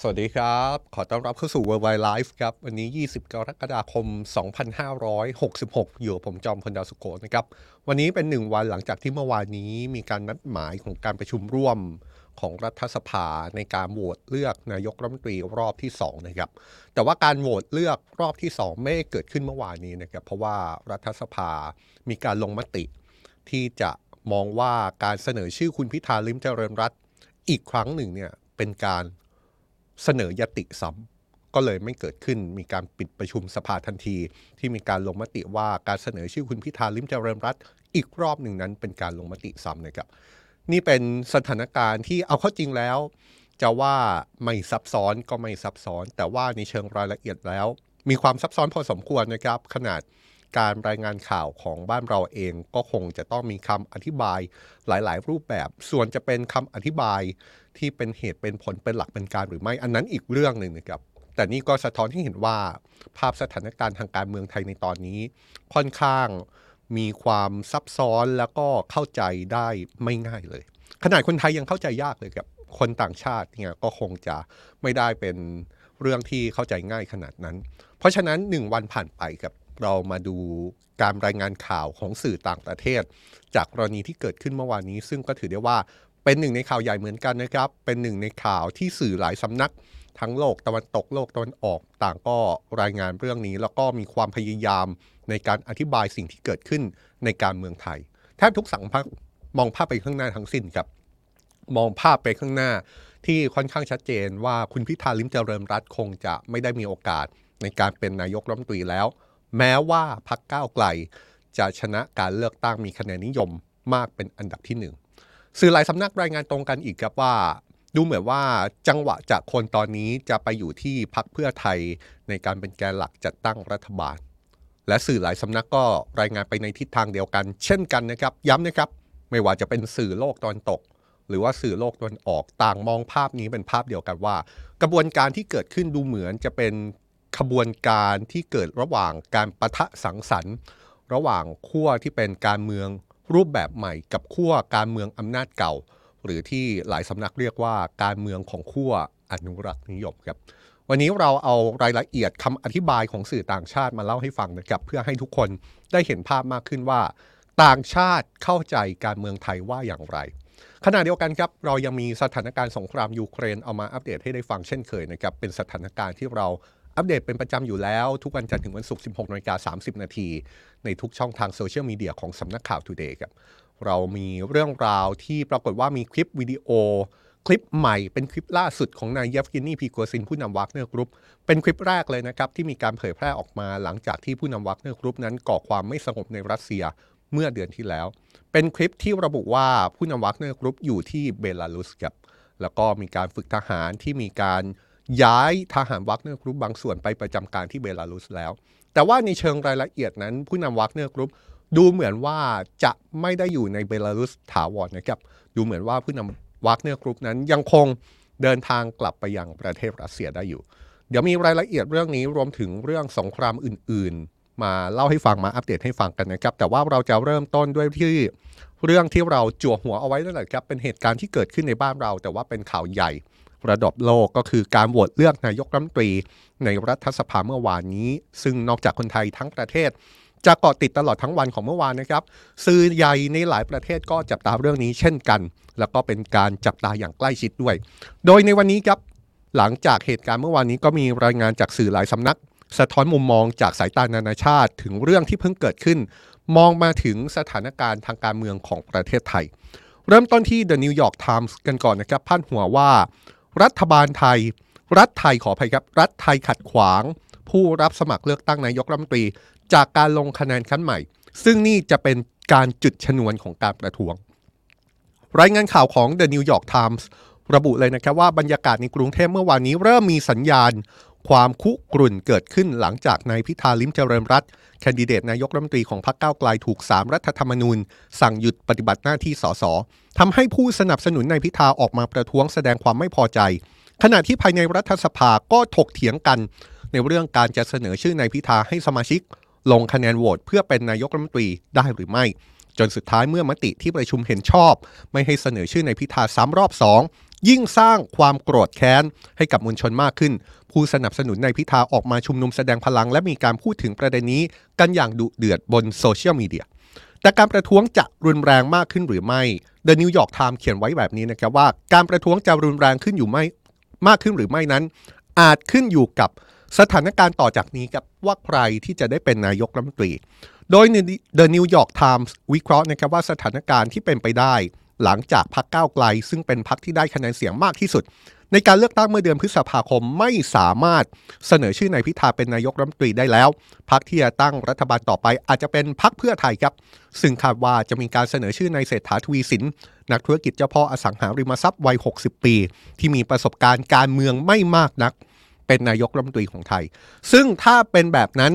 สวัสดีครับ ขอต้อนรับเข้าสู่ World Wide Life ครับ วันนี้ 20 กรกฎาคม 2566 อยู่กับผมจอมพลดาวสุโขนะครับ วันนี้เป็นหนึ่งวันหลังจากที่เมื่อวานนี้มีการนัดหมายของการประชุมร่วมของรัฐสภาในการโหวตเลือกนายกรัฐมนตรีรอบที่2นะครับ แต่ว่าการโหวตเลือกรอบที่ 2 ไม่ได้เกิดขึ้นเมื่อวานนี้นะครับ เพราะว่ารัฐสภามีการลงมติที่จะมองว่าการเสนอชื่อคุณพิธาลิมเจริญรัตอีกครั้งหนึ่งเนี่ยเป็นการ เสนอยติซ้ำก็เลยไม่เกิดขึ้นมีการปิดประชุมสภาทันที ที่มีการลงมติว่าการเสนอชื่อคุณพิธาลิมเจริญรัตอีกรอบหนึ่งนั้นเป็นการลงมติซ้ำนะครับ นี่เป็นสถานการณ์ที่เอาเข้าจริงแล้ว จะว่าไม่ซับซ้อนก็ไม่ซับซ้อน แต่ว่าในเชิงรายละเอียดแล้ว มีความซับซ้อนพอสมควรนะครับ ขนาดการรายงานข่าวของบ้านเราเองก็คงจะต้องมีคำอธิบายหลาย ๆ รูปแบบ ส่วนจะเป็นคำอธิบาย ที่เป็นเหตุเป็นผลเป็นหลักเป็นการหรือไม่อันนั้นอีกเรื่องหนึ่งนะครับ แต่นี่ก็สะท้อนให้เห็นว่า ภาพสถานการณ์ทางการเมืองไทยในตอนนี้ ค่อนข้างมีความซับซ้อนแล้วก็เข้าใจได้ไม่ง่ายเลย ขนาดคนไทยยังเข้าใจยากเลยครับคนต่างชาติเนี่ยก็คงจะไม่ได้เป็นเรื่องที่เข้าใจง่ายขนาดนั้น เพราะฉะนั้นหนึ่งวันผ่านไปครับเรามาดูการรายงานข่าวของสื่อต่างประเทศ จากกรณีที่เกิดขึ้นเมื่อวานนี้ ซึ่งก็ถือได้ว่า เป็นหนึ่งในข่าวใหญ่เหมือนกันนะครับ เป็นหนึ่งในข่าวที่สื่อหลายสำนัก ทั้งโลกตะวันตกโลกตะวันออกต่างก็รายงานเรื่องนี้ แล้วก็มีความพยายามในการอธิบายสิ่งที่เกิดขึ้นในการเมืองไทย แทบทุกสังพักมองภาพไปข้างหน้าทั้งสิ้นครับ มองภาพไปข้างหน้าที่ค่อนข้างชัดเจนว่าคุณพิธาลิมเจริญรัตคงจะไม่ได้มีโอกาสในการเป็นนายกรัฐมนตรีแล้ว แม้ว่าพรรคก้าวไกล จะชนะการเลือกตั้งมีคะแนนนิยมมากเป็นอันดับที่หนึ่ง สื่อหลายสำนักรายงานตรงกันอีกครับว่าดูเหมือนว่าจังหวะจากคนตอนนี้จะไปอยู่ที่พักเพื่อไทยในการเป็นแกนหลักจัดตั้งรัฐบาล และสื่อหลายสำนักก็รายงานไปในทิศทางเดียวกัน เช่นกันนะครับ ย้ำนะครับ ไม่ว่าจะเป็นสื่อโลกตอนตก หรือว่าสื่อโลกตอนออกต่างมองภาพนี้เป็นภาพเดียวกันว่า กระบวนการที่เกิดขึ้นดูเหมือนจะเป็นขบวนการที่เกิดระหว่างการประทะสังสรรค์ ระหว่างขั้วที่เป็นการเมือง รูปแบบใหม่กับขั้วการเมืองอำนาจเก่า หรือที่หลายสำนักเรียกว่าการเมืองของขั้วอนุรักษ์นิยมครับวันนี้เราเอารายละเอียดคำอธิบายของสื่อต่างชาติมาเล่าให้ฟังนะครับเพื่อให้ทุกคนได้เห็นภาพมากขึ้นว่า ต่างชาติเข้าใจการเมืองไทยว่าอย่างไรขณะเดียวกันครับเรายังมีสถานการณ์สงครามยูเครนเอามาอัปเดตให้ได้ฟังเช่นเคยนะครับเป็นสถานการณ์ที่เรา อัปเดตเป็นประจำอยู่แล้ว ทุกวันจันทร์ถึงวันศุกร์ 16นาฬิกา30 นาที ในทุกช่องทางโซเชียลมีเดียของสำนักข่าว Today ครับ เรามีเรื่องราวที่ปรากฏว่ามีคลิปวิดีโอ คลิปใหม่เป็นคลิปล่าสุดของนายเยฟกินีพริโกซินผู้นำวักเนอร์กรุ๊ปเป็นคลิปแรกเลยนะครับ ที่มีการเผยแพร่ออกมาหลังจากที่ผู้นำวักเนอร์กรุ๊ปนั้นก่อความไม่สงบในรัสเซียเมื่อเดือนที่แล้ว เป็นคลิปที่ระบุว่าผู้นำวักเนอร์กรุ๊ปอยู่ที่เบลารุสครับแล้วก็มีการฝึกทหารที่มีการ ย้ายทหารวักเนอร์กรุ๊ปบางส่วนไปประจำการที่เบลารุสแล้ว แต่ว่าในเชิงรายละเอียดนั้น ผู้นำวักเนอร์กรุ๊ปดูเหมือนว่าจะไม่ได้อยู่ในเบลารุสถาวรนะครับ ดูเหมือนว่าผู้นำวักเนอร์กรุ๊ปนั้นยังคงเดินทางกลับไปยังประเทศรัสเซียได้อยู่ เดี๋ยวมีรายละเอียดเรื่องนี้รวมถึงเรื่องสงครามอื่น ๆ มาเล่าให้ฟังมาอัปเดตให้ฟังกันนะครับ แต่ว่าเราจะเริ่มต้นด้วยที่เรื่องที่เราจั่วหัวเอาไว้นั่นแหละครับ เป็นเหตุการณ์ที่เกิดขึ้นในบ้านเรา แต่ว่าเป็นข่าวใหญ่ ระดับโลกก็คือการโหวตเลือกนายกรัฐมนตรี ในรัฐสภาเมื่อวานนี้ ซึ่งนอกจากคนไทยทั้งประเทศ จะเกาะติดตลอดทั้งวันของเมื่อวานนะครับ สื่อใหญ่ในหลายประเทศก็จับตาเรื่องนี้เช่นกัน แล้วก็เป็นการจับตาอย่างใกล้ชิดด้วย โดยในวันนี้ครับหลังจากเหตุการณ์เมื่อวานนี้ก็มีรายงานจากสื่อหลายสำนัก สะท้อนมุมมองจากสายตานานาชาติ ถึงเรื่องที่เพิ่งเกิดขึ้น มองมาถึงสถานการณ์ทางการเมืองของประเทศไทย เริ่มต้นที่ The New York Times กันก่อนนะครับพาดหัวว่า รัฐบาลไทย รัฐไทยขออภัยครับ รัฐไทยขัดขวาง ผู้รับสมัครเลือกตั้งนายกรัฐมนตรี จากการลงคะแนนครั้งใหม่ ซึ่งนี่จะเป็นการจุดชนวนของการประท้วง รายงานข่าวของ The New York Times ระบุเลยนะครับว่าบรรยากาศในกรุงเทพเมื่อวานนี้เริ่มมีสัญญาณ ความคุกรุ่นเกิดขึ้นหลังจากนายพิธาลิมเจริญรัตแคนดิเดตนายกรัฐมนตรีของพรรคก้าวไกลถูกสามรัฐธรรมนูญ สั่งหยุดปฏิบัติหน้าที่สสทำให้ผู้สนับสนุนนายพิธาออกมาประท้วงแสดงความไม่พอใจ ขณะที่ภายในรัฐสภาก็ถกเถียงกัน ในเรื่องการจะเสนอชื่อนายพิธาให้สมาชิก ลงคะแนนโหวตเพื่อเป็นนายกรัฐมนตรีได้หรือไม่ จนสุดท้ายเมื่อมติที่ประชุมเห็นชอบ ไม่ให้เสนอชื่อนายพิธาซ้ำรอบสอง ยิ่งสร้างความโกรธแค้นให้กับมวลชนมากขึ้น ผู้สนับสนุนในพิธาออกมาชุมนุมแสดงพลัง และมีการพูดถึงประเด็นนี้กันอย่างดุเดือดบนโซเชียลมีเดียแต่การประท้วงจะรุนแรงมากขึ้นหรือไม่ The New York Times เขียนไว้แบบนี้นะครับว่า การประท้วงจะรุนแรงขึ้นอยู่ไม่มากขึ้นหรือไม่นั้น อาจขึ้นอยู่กับสถานการณ์ต่อจากนี้กับว่าใครที่จะได้เป็นนายกรัฐมนตรี โดย The New York Times วิเคราะห์นะครับว่าสถานการณ์ที่เป็นไปได้ หลังจากพรรคก้าวไกล ซึ่งเป็นพรรคที่ได้คะแนนเสียงมากที่สุด ในการเลือกตั้งเมื่อเดือนพฤษภาคมไม่สามารถเสนอชื่อนายพิธาเป็นนายกรัฐมนตรีได้แล้วพรรคที่จะตั้งรัฐบาลต่อไปอาจจะเป็นพรรคเพื่อไทยครับ ซึ่งคาดว่าจะมีการเสนอชื่อนายเศรษฐาทวีสิน นักธุรกิจเจ้าพ่ออสังหาริมทรัพย์วัย 60 ปี ที่มีประสบการณ์การเมืองไม่มากนัก เป็นนายกรัฐมนตรีของไทย ซึ่งถ้าเป็นแบบนั้น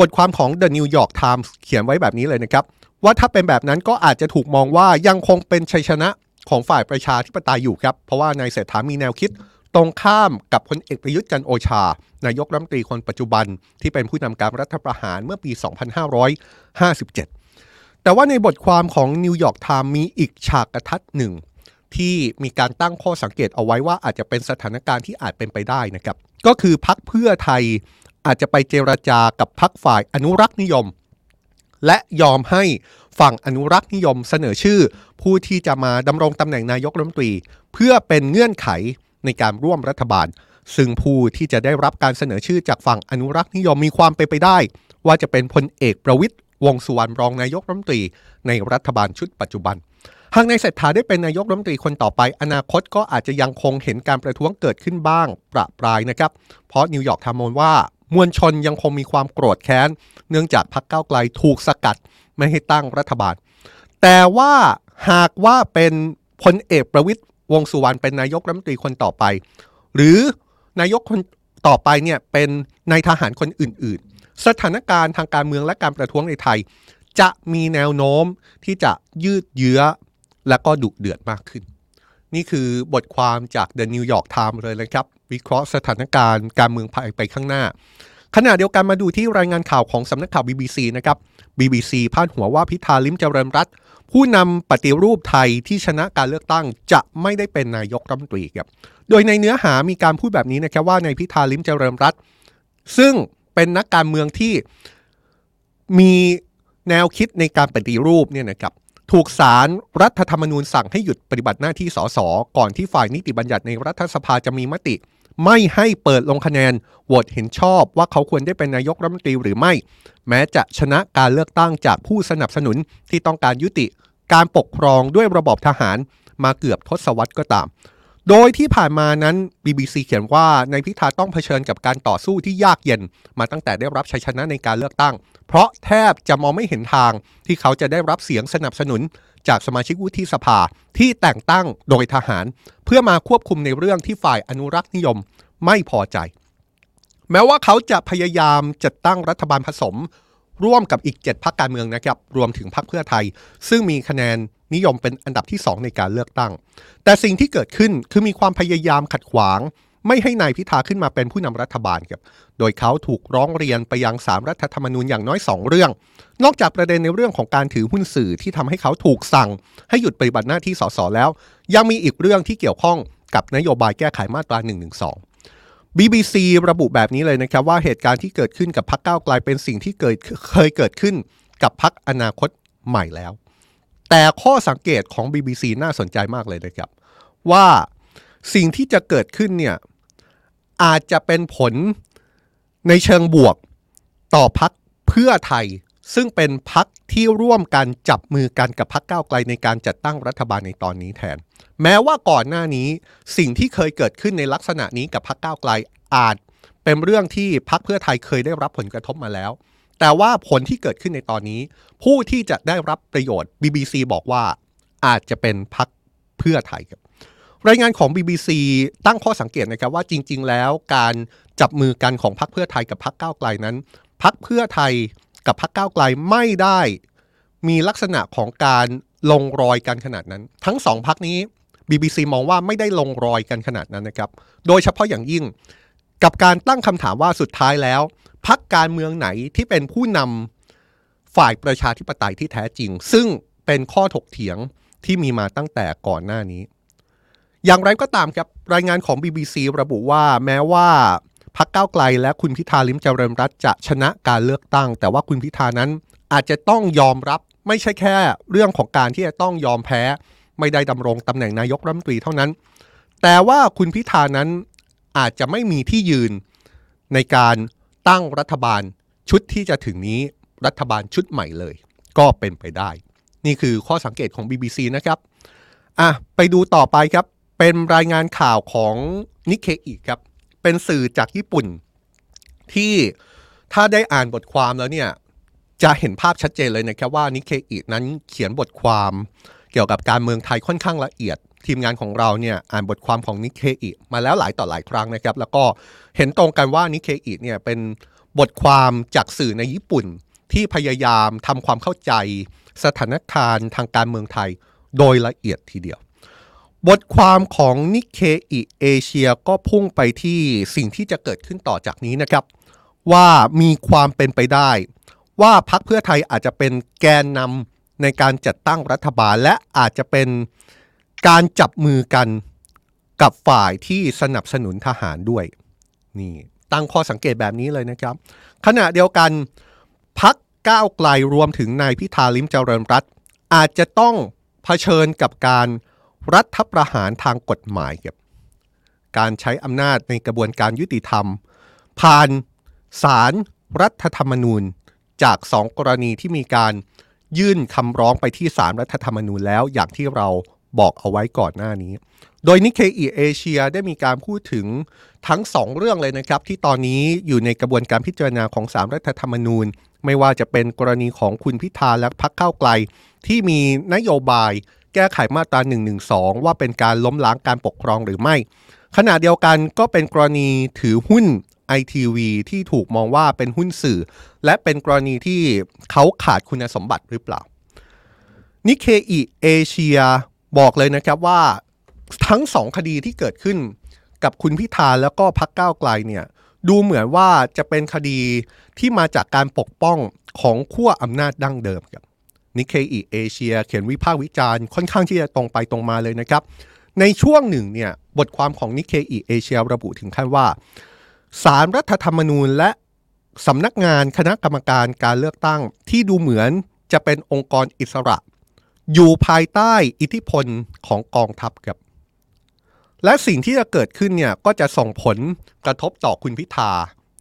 บทความของ The New York Times เขียนไว้แบบนี้เลยนะครับ ว่าถ้าเป็นแบบนั้นก็อาจจะถูกมองว่ายังคงเป็นชัยชนะของฝ่ายประชาธิปไตยอยู่ครับ เพราะว่านายเศรษฐามีแนวคิดตรงข้ามกับพลเอกประยุทธ์จันโอชา นายกรัฐมนตรีคนปัจจุบันที่เป็นผู้นำการรัฐประหารเมื่อปี 2557 แต่ว่าในบทความของนิวยอร์กไทม์มีอีกฉากทัศน์หนึ่งที่มีการตั้งข้อสังเกตเอาไว้ว่าอาจจะเป็นสถานการณ์ที่อาจเป็นไปได้นะครับ ก็คือพรรคเพื่อไทยอาจจะไปเจรจากับพรรคฝ่ายอนุรักษ์นิยม และยอมให้ฝั่งอนุรักษ์นิยมเสนอชื่อ ผู้ที่จะมาดำรงตำแหน่งนายกรัฐมนตรี เพื่อเป็นเงื่อนไขในการร่วมรัฐบาล ซึ่งผู้ที่จะได้รับการเสนอชื่อจากฝั่งอนุรักษ์นิยมมีความเป็นไปได้ ว่าจะเป็นพลเอกประวิตยวงสุวรรณรองนายกรัฐมนตรี ในรัฐบาลชุดปัจจุบันหากในายเศรษฐาได้เป็นนายกรัฐมนตรีคนต่อไป อนาคตก็อาจจะยังคงเห็นการประท้วงเกิดขึ้นบ้างประปรายนะครับ เพราะนิวยอร์กทามนว่า มวลชนยังคงมีความโกรธแค้น เนื่องจากพรรคก้าวไกลถูกสกัดไม่ให้ตั้งรัฐบาล แต่ว่าหากว่าเป็นพลเอกประวิตยวงสุวรรณเป็นนายกรัฐมนตรีคนต่อไป หรือนายกคนต่อไปเนี่ยเป็นนายทหารคนอื่น ๆ สถานการณ์ทางการเมืองและการประท้วงในไทย จะมีแนวโน้มที่จะยืดเยื้อและก็ดุเดือดมากขึ้น นี่คือบทความจาก The New York Times เลยนะครับ วิเคราะห์สถานการณ์การเมืองภายไปข้างหน้า ขณะเดียวกันมาดูที่รายงานข่าวของสำนักข่าว BBC นะครับ BBC พาดหัวว่าพิธาลิมเจริญรัตผู้นำปฏิรูปไทยที่ชนะการเลือกตั้งจะไม่ได้เป็นนายกรัฐมนตรีครับ โดยในเนื้อหามีการพูดแบบนี้นะครับว่าในพิธาลิมเจริญรัตซึ่งเป็นนักการเมืองที่มีแนวคิดในการปฏิรูปเนี่ยนะครับ ถูกสารรัฐธรรมนูญสั่งให้หยุดปฏิบัติหน้าที่สสก่อนที่ฝ่ายนิติบัญญัติในรัฐสภาจะมีมติ ไม่ให้เปิดลงคะแนนโหวตเห็นชอบว่าเขาควรได้เป็นนายกรัฐมนตรีหรือไม่ แม้จะชนะการเลือกตั้งจากผู้สนับสนุนที่ต้องการยุติ การปกครองด้วยระบอบทหารมาเกือบทศวรรษก็ตาม โดยที่ผ่านมานั้น BBC เขียนว่าในพิธาต้องเผชิญกับการต่อสู้ที่ยากเย็น มาตั้งแต่ได้รับชัยชนะในการเลือกตั้ง เพราะแทบจะมองไม่เห็นทางที่เขาจะได้รับเสียงสนับสนุน จากสมาชิกวุฒิสภาที่แต่งตั้งโดยทหาร เพื่อมาควบคุมในเรื่องที่ฝ่ายอนุรักษ์นิยมไม่พอใจ แม้ว่าเขาจะพยายามจัดตั้งรัฐบาลผสม ร่วมกับอีก 7พรรคการเมืองนะครับรวมถึงพรรคเพื่อไทย ซึ่งมีคะแนนนิยมเป็นอันดับที่ 2 ในการเลือกตั้ง แต่สิ่งที่เกิดขึ้นคือมีความพยายามขัดขวาง ไม่ให้นายพิธาขึ้นมาเป็นผู้นำรัฐบาลครับโดยเขาถูกร้องเรียนไปยังสามรัฐธรรมนูญอย่างน้อย 2 เรื่อง นอกจากประเด็นในเรื่องของการถือหุ้นสื่อที่ทำให้เขาถูกสั่ง ให้หยุดปฏิบัติหน้าที่สสแล้ว ยังมีอีกเรื่องที่เกี่ยวข้องกับนโยบายแก้ไขมาตรา1นึ BBC ระบุแบบนี้เลยนะครับว่าเหตุการณ์ที่เกิดขึ้นกับพรรคก้าวไกลเป็นสิ่งที่เกิดเคยเกิดขึ้นกับพรรคอนาคตใหม่แล้ว แต่ข้อสังเกตของ BBC น่าสนใจมากเลยนะครับ ว่าสิ่งที่จะเกิดขึ้นเนี่ยอาจจะเป็นผลในเชิงบวกต่อพักเพื่อไทย ซึ่งเป็นพักที่ร่วมกันจับมือกันกับพักก้าวไกลในการจัดตั้งรัฐบาลในตอนนี้แทน แม้ว่าก่อนหน้านี้สิ่งที่เคยเกิดขึ้นในลักษณะนี้กับพักก้าวไกลอาจ เป็นเรื่องที่พักเพื่อไทยเคยได้รับผลกระทบมาแล้ว แต่ว่าผลที่เกิดขึ้นในตอนนี้ ผู้ที่จะได้รับประโยชน์ BBC บอกว่าอาจจะเป็นพักเพื่อไทยครับรายงานของ BBC ตั้งข้อสังเกตนะครับว่าจริง ๆ แล้วการจับมือกันของพรรคเพื่อไทยกับพรรคก้าวไกลนั้นพรรคเพื่อไทย กับพรรคก้าวไกลไม่ได้มีลักษณะของการลงรอยกันขนาดนั้น ทั้งสองพรรคนี้ BBC มองว่าไม่ได้ลงรอยกันขนาดนั้นนะครับ โดยเฉพาะอย่างยิ่งกับการตั้งคำถามว่าสุดท้ายแล้วพรรคการเมืองไหนที่เป็นผู้นำฝ่ายประชาธิปไตยที่แท้จริง ซึ่งเป็นข้อถกเถียงที่มีมาตั้งแต่ก่อนหน้านี้ อย่างไรก็ตามครับรายงานของ BBC ระบุว่าแม้ว่า พรรคก้าวไกลและคุณพิธาลิมเจริญรัตจะชนะการเลือกตั้ง แต่ว่าคุณพิธานั้นอาจจะต้องยอมรับไม่ใช่แค่เรื่องของการที่จะต้องยอมแพ้ ไม่ได้ดำรงตำแหน่งนายกรัฐมนตรีเท่านั้น แต่ว่าคุณพิธานั้นอาจจะไม่มีที่ยืนในการตั้งรัฐบาลชุดที่จะถึงนี้รัฐบาลชุดใหม่เลย ก็เป็นไปได้ นี่คือข้อสังเกตของ BBC นะครับอะไปดูต่อไปครับ เป็นรายงานข่าวของนิเคอิครับ เป็นสื่อจากญี่ปุ่น ที่ถ้าได้อ่านบทความแล้วเนี่ยจะเห็นภาพชัดเจนเลยนะครับว่านิเคอินั้นเขียนบทความเกี่ยวกับการเมืองไทยค่อนข้างละเอียด ทีมงานของเราเนี่ยอ่านบทความของนิเคอิมาแล้วหลายต่อหลายครั้งนะครับ แล้วก็เห็นตรงกันว่านิเคอิเนี่ยเป็นบทความจากสื่อในญี่ปุ่นที่พยายามทำความเข้าใจสถานการณ์ทางการเมืองไทยโดยละเอียดทีเดียว บทความของนิเคอิเอเชียก็พุ่งไปที่สิ่งที่จะเกิดขึ้นต่อจากนี้นะครับ ว่ามีความเป็นไปได้ ว่าพรรคเพื่อไทยอาจจะเป็นแกนนำในการจัดตั้งรัฐบาล และอาจจะเป็นการจับมือกันกับฝ่ายที่สนับสนุนทหารด้วยนี่ตั้งข้อสังเกตแบบนี้เลยนะครับ ขณะเดียวกันพักก้าวไกลรวมถึงนายพิธาลิมเจริญรัตอาจจะต้องเผชิญกับการ รัฐประหารทางกฎหมายครับการใช้อำนาจในกระบวนการยุติธรรม ผ่านศาลรรัฐธรรมนูญจากสองกรณีที่มีการยื่นคำร้องไปที่ศาลรรัฐธรรมนูญแล้วอย่างที่เราบอกเอาไว้ก่อนหน้านี้ โดยนิเคอีเอเชียได้มีการพูดถึงทั้งสองเรื่องเลยนะครับ ที่ตอนนี้อยู่ในกระบวนการพิจารณาของสามรัฐธรรมนูญ ไม่ว่าจะเป็นกรณีของคุณพิธาและพรรคก้าไกล ที่มีนโยบาย แก้ไขมาตรา1นึว่าเป็นการล้มล้างการปกครองหรือไม่ ขณะเดียวกันก็เป็นกรณีถือหุ้นไอทีวีที่ถูกมองว่าเป็นหุ้นสื่อ และเป็นกรณีที่เขาขาดคุณสมบัติหรือเปล่านิเคอีเอเชียบอกเลยนะครับว่าทั้งสองคดีที่เกิดขึ้นกับคุณพิธาแล้วก็พรรคก้าวไกลเนี่ยดูเหมือนว่าจะเป็นคดีที่มาจากการปกป้องของขั้วอำนาจดั้งเดิมครับ นิเคอีเอเชียเขียนวิพากษ์วิจารณ์ค่อนข้างที่จะตรงไปตรงมาเลยนะครับ ในช่วงหนึ่งเนี่ยบทความของนิเคอีเอเชียระบุถึงขั้นว่าศาลรัฐธรรมนูญและสำนักงานคณะกรรมการการเลือกตั้งที่ดูเหมือนจะเป็นองค์กรอิสระ อยู่ภายใต้อิทธิพลของกองทัพครับและสิ่งที่จะเกิดขึ้นเนี่ยก็จะส่งผลกระทบต่อคุณพิธา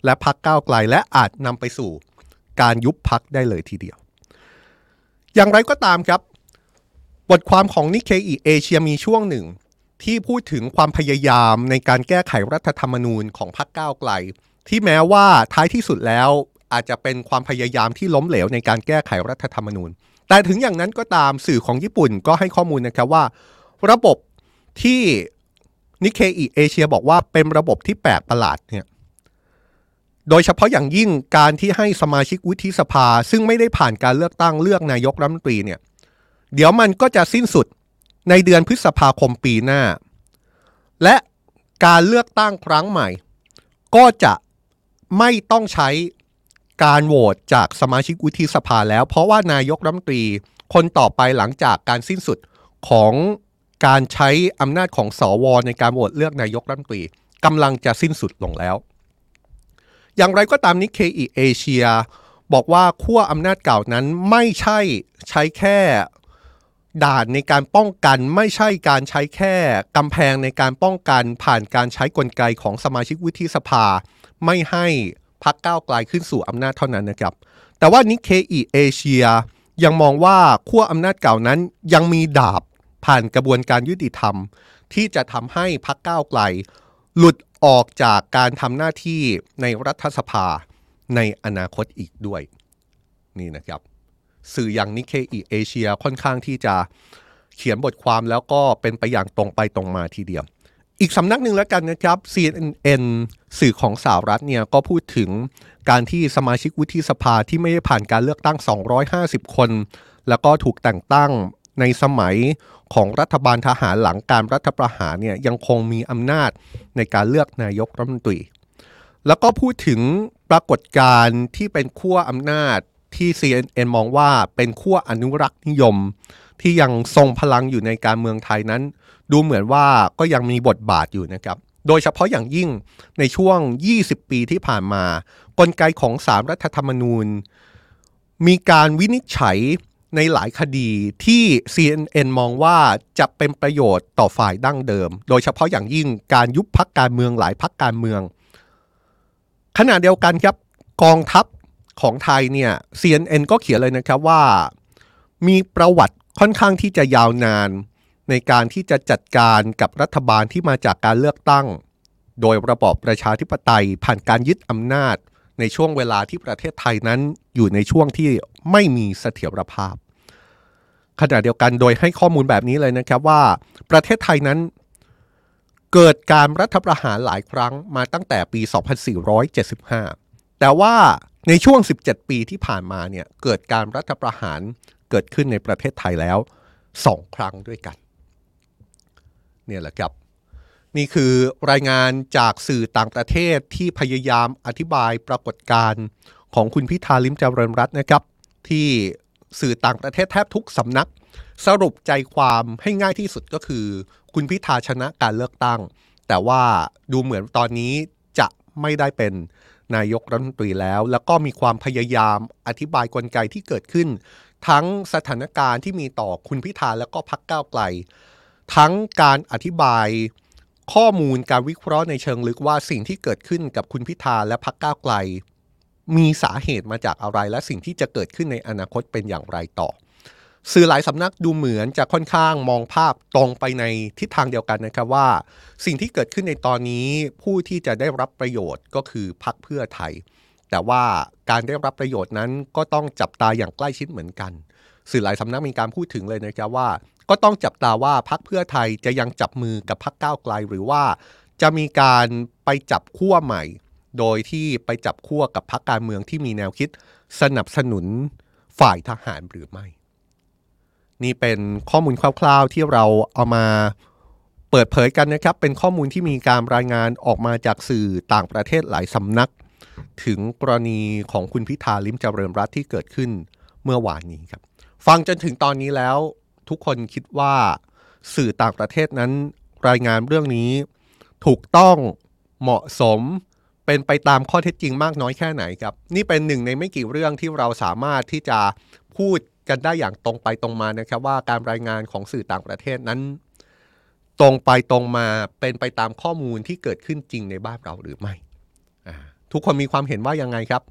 และพักก้าวไกลและอาจนำไปสู่การยุบพักได้เลยทีเดียว อย่างไรก็ตามครับ บทความของนิเคอีเอเชียมีช่วงหนึ่ง ที่พูดถึงความพยายามในการแก้ไขรัฐธรรมนูญของพรรคก้าวไกล ที่แม้ว่าท้ายที่สุดแล้วอาจจะเป็นความพยายามที่ล้มเหลวในการแก้ไขรัฐธรรมนูญ แต่ถึงอย่างนั้นก็ตามสื่อของญี่ปุ่นก็ให้ข้อมูลนะครับว่า ระบบที่นิเคอีเอเชียบอกว่าเป็นระบบที่แปลกประหลาดเนี่ย โดยเฉพาะอย่างยิ่งการที่ให้สมาชิกวุฒิสภา ซึ่งไม่ได้ผ่านการเลือกตั้งเลือกนายกรัฐมนตรีเนี่ยเดี๋ยวมันก็จะสิ้นสุดในเดือนพฤษภาคมปีหน้า และการเลือกตั้งครั้งใหม่ ก็จะไม่ต้องใช้การโหวตจากสมาชิกวุฒิสภาแล้ว เพราะว่านายกรัฐมนตรีคนต่อไปหลังจากการสิ้นสุดของการใช้อำนาจของสอวในการโหวตเลือกนายกรัฐมนตรีกำลังจะสิ้นสุดลงแล้ว อย่างไรก็ตามนิเคอีเอเชียบอกว่าขั้วอำนาจเก่านั้นไม่ใช่ใช้แค่ด่านในการป้องกันไม่ใช่การใช้แค่กำแพงในการป้องกันผ่านการใช้กลไกของสมาชิกวุฒิสภา ไม่ให้พักก้าวไกลขึ้นสู่อำนาจเท่านั้นนะครับ แต่ว่านิเคอีเอเชียยังมองว่าขั้วอำนาจเก่านั้นยังมีดาบผ่านกระบวนการยุติธรรม ที่จะทำให้พักก้าวไกล หลุด ออกจากการทำหน้าที่ในรัฐสภาในอนาคตอีกด้วย นี่นะครับ สื่ออย่างนิเคอีเอเชียค่อนข้างที่จะเขียนบทความแล้วก็เป็นไปอย่างตรงไปตรงมาทีเดียว อีกสำนักหนึ่งแล้วกันนะครับ CNN สื่อของสหรัฐเนี่ยก็พูดถึงการที่สมาชิกวุฒิสภาที่ไม่ได้ผ่านการเลือกตั้ง 250 คน แล้วก็ถูกแต่งตั้งในสมัย ของรัฐบาลทหารหลังการรัฐประหารเนี่ยยังคงมีอำนาจในการเลือกนายกรัฐมนตรี แล้วก็พูดถึงปรากฏการณ์ที่เป็นขั้วอำนาจที่ CNN มองว่าเป็นขั้วอนุรักษ์นิยม ที่ยังทรงพลังอยู่ในการเมืองไทยนั้น ดูเหมือนว่าก็ยังมีบทบาทอยู่นะครับ โดยเฉพาะอย่างยิ่งในช่วง 20 ปีที่ผ่านมา กลไกของสารรัฐธรรมนูญ มีการวินิจฉัย ในหลายคดีที่ CNN มองว่าจะเป็นประโยชน์ต่อฝ่ายดั้งเดิม โดยเฉพาะอย่างยิ่งการยุบพักการเมืองหลายพักการเมือง ขณะเดียวกันครับกองทัพของไทยเนี่ย CNN ก็เขียนเลยนะครับว่า มีประวัติค่อนข้างที่จะยาวนาน ในการที่จะจัดการกับรัฐบาลที่มาจากการเลือกตั้ง โดยระบอบประชาธิปไตยผ่านการยึดอำนาจ ในช่วงเวลาที่ประเทศไทยนั้นอยู่ในช่วงที่ไม่มีเสถียรภาพ ขณะเดียวกันโดยให้ข้อมูลแบบนี้เลยนะครับว่าประเทศไทยนั้นเกิดการรัฐประหารหลายครั้งมาตั้งแต่ปี 2475 แต่ว่าในช่วง 17 ปีที่ผ่านมาเนี่ยเกิดการรัฐประหารเกิดขึ้นในประเทศไทยแล้วสองครั้งด้วยกัน เนี่ยแหละครับ นี่คือรายงานจากสื่อต่างประเทศที่พยายามอธิบายปรากฏการณ์ของคุณพิธาลิมเจริญรัตน์นะครับ ที่สื่อต่างประเทศแทบทุกสำนัก สรุปใจความให้ง่ายที่สุดก็คือ คุณพิธาชนะการเลือกตั้ง แต่ว่าดูเหมือนตอนนี้จะไม่ได้เป็นนายกรัฐมนตรีแล้ว แล้วก็มีความพยายามอธิบายกลไกที่เกิดขึ้น ทั้งสถานการณ์ที่มีต่อคุณพิธาแล้วก็พักก้าวไกล ทั้งการอธิบาย ข้อมูลการวิเคราะห์ในเชิงลึกว่าสิ่งที่เกิดขึ้นกับคุณพิธาและพักก้าวไกล มีสาเหตุมาจากอะไรและสิ่งที่จะเกิดขึ้นในอนาคตเป็นอย่างไรต่อ สื่อหลายสำนักดูเหมือนจะค่อนข้างมองภาพตรงไปในทิศทางเดียวกันนะครับว่า สิ่งที่เกิดขึ้นในตอนนี้ผู้ที่จะได้รับประโยชน์ก็คือพักเพื่อไทย แต่ว่าการได้รับประโยชน์นั้นก็ต้องจับตาอย่างใกล้ชิดเหมือนกัน สื่อหลายสำนักมีการพูดถึงเลยนะครับว่า ก็ต้องจับตาว่าพักเพื่อไทยจะยังจับมือกับพักก้าวไกล หรือว่าจะมีการไปจับขั้วใหม่ โดยที่ไปจับขั้วกับพักการเมืองที่มีแนวคิดสนับสนุนฝ่ายทหารหรือไม่ นี่เป็นข้อมูลคร่าว ๆที่เราเอามาเปิดเผยกันนะครับ เป็นข้อมูลที่มีการรายงานออกมาจากสื่อต่างประเทศหลายสำนัก ถึงกรณีของคุณพิธาลิมเจริญรัตที่เกิดขึ้นเมื่อวานนี้ครับ ฟังจนถึงตอนนี้แล้ว ทุกคนคิดว่าสื่อต่างประเทศนั้นรายงานเรื่องนี้ ถูกต้องเหมาะสมเป็นไปตามข้อเท็จจริงมากน้อยแค่ไหนครับ นี่เป็นหนึ่งในไม่กี่เรื่องที่เราสามารถที่จะพูดกันได้อย่างตรงไปตรงมานะครับ ว่าการรายงานของสื่อต่างประเทศนั้น ตรงไปตรงมาเป็นไปตามข้อมูลที่เกิดขึ้นจริงในบ้านเราหรือไม่ ทุกคนมีความเห็นว่ายังไงครับ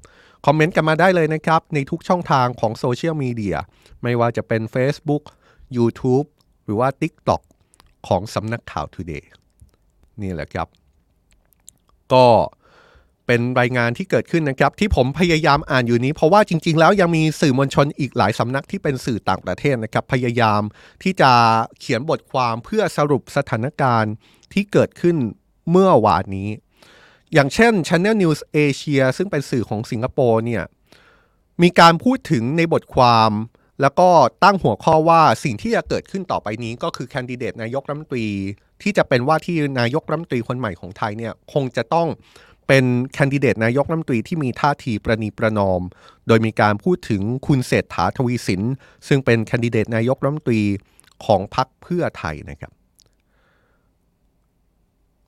คอมเมนต์กันมาได้เลยนะครับ ในทุกช่องทางของโซเชียลมีเดีย ไม่ว่าจะเป็น Facebook YouTube หรือว่า TikTok ของสำนักข่าว Today นี่แหละครับ ก็เป็นรายงานที่เกิดขึ้นนะครับ ที่ผมพยายามอ่านอยู่นี้ เพราะว่าจริง ๆ แล้วยังมีสื่อมวลชนอีกหลายสำนักที่เป็นสื่อต่างประเทศนะครับ พยายามที่จะเขียนบทความเพื่อสรุปสถานการณ์ที่เกิดขึ้นเมื่อวานนี้ อย่างเช่น Channel News Asia ซึ่งเป็นสื่อของสิงคโปร์เนี่ยมีการพูดถึงในบทความ แล้วก็ตั้งหัวข้อว่าสิ่งที่จะเกิดขึ้นต่อไปนี้ก็คือแคนดิเดตนายกรัฐมนตรี ที่จะเป็นว่าที่นายกรัฐมนตรีคนใหม่ของไทยเนี่ยคงจะต้องเป็นแคนดิเดตนายกรัฐมนตรีที่มีท่าทีประนีประนอม โดยมีการพูดถึงคุณเศรษฐาทวีสิน ซึ่งเป็นแคนดิเดตนายกรัฐมนตรีของพรรคเพื่อไทยนะครับ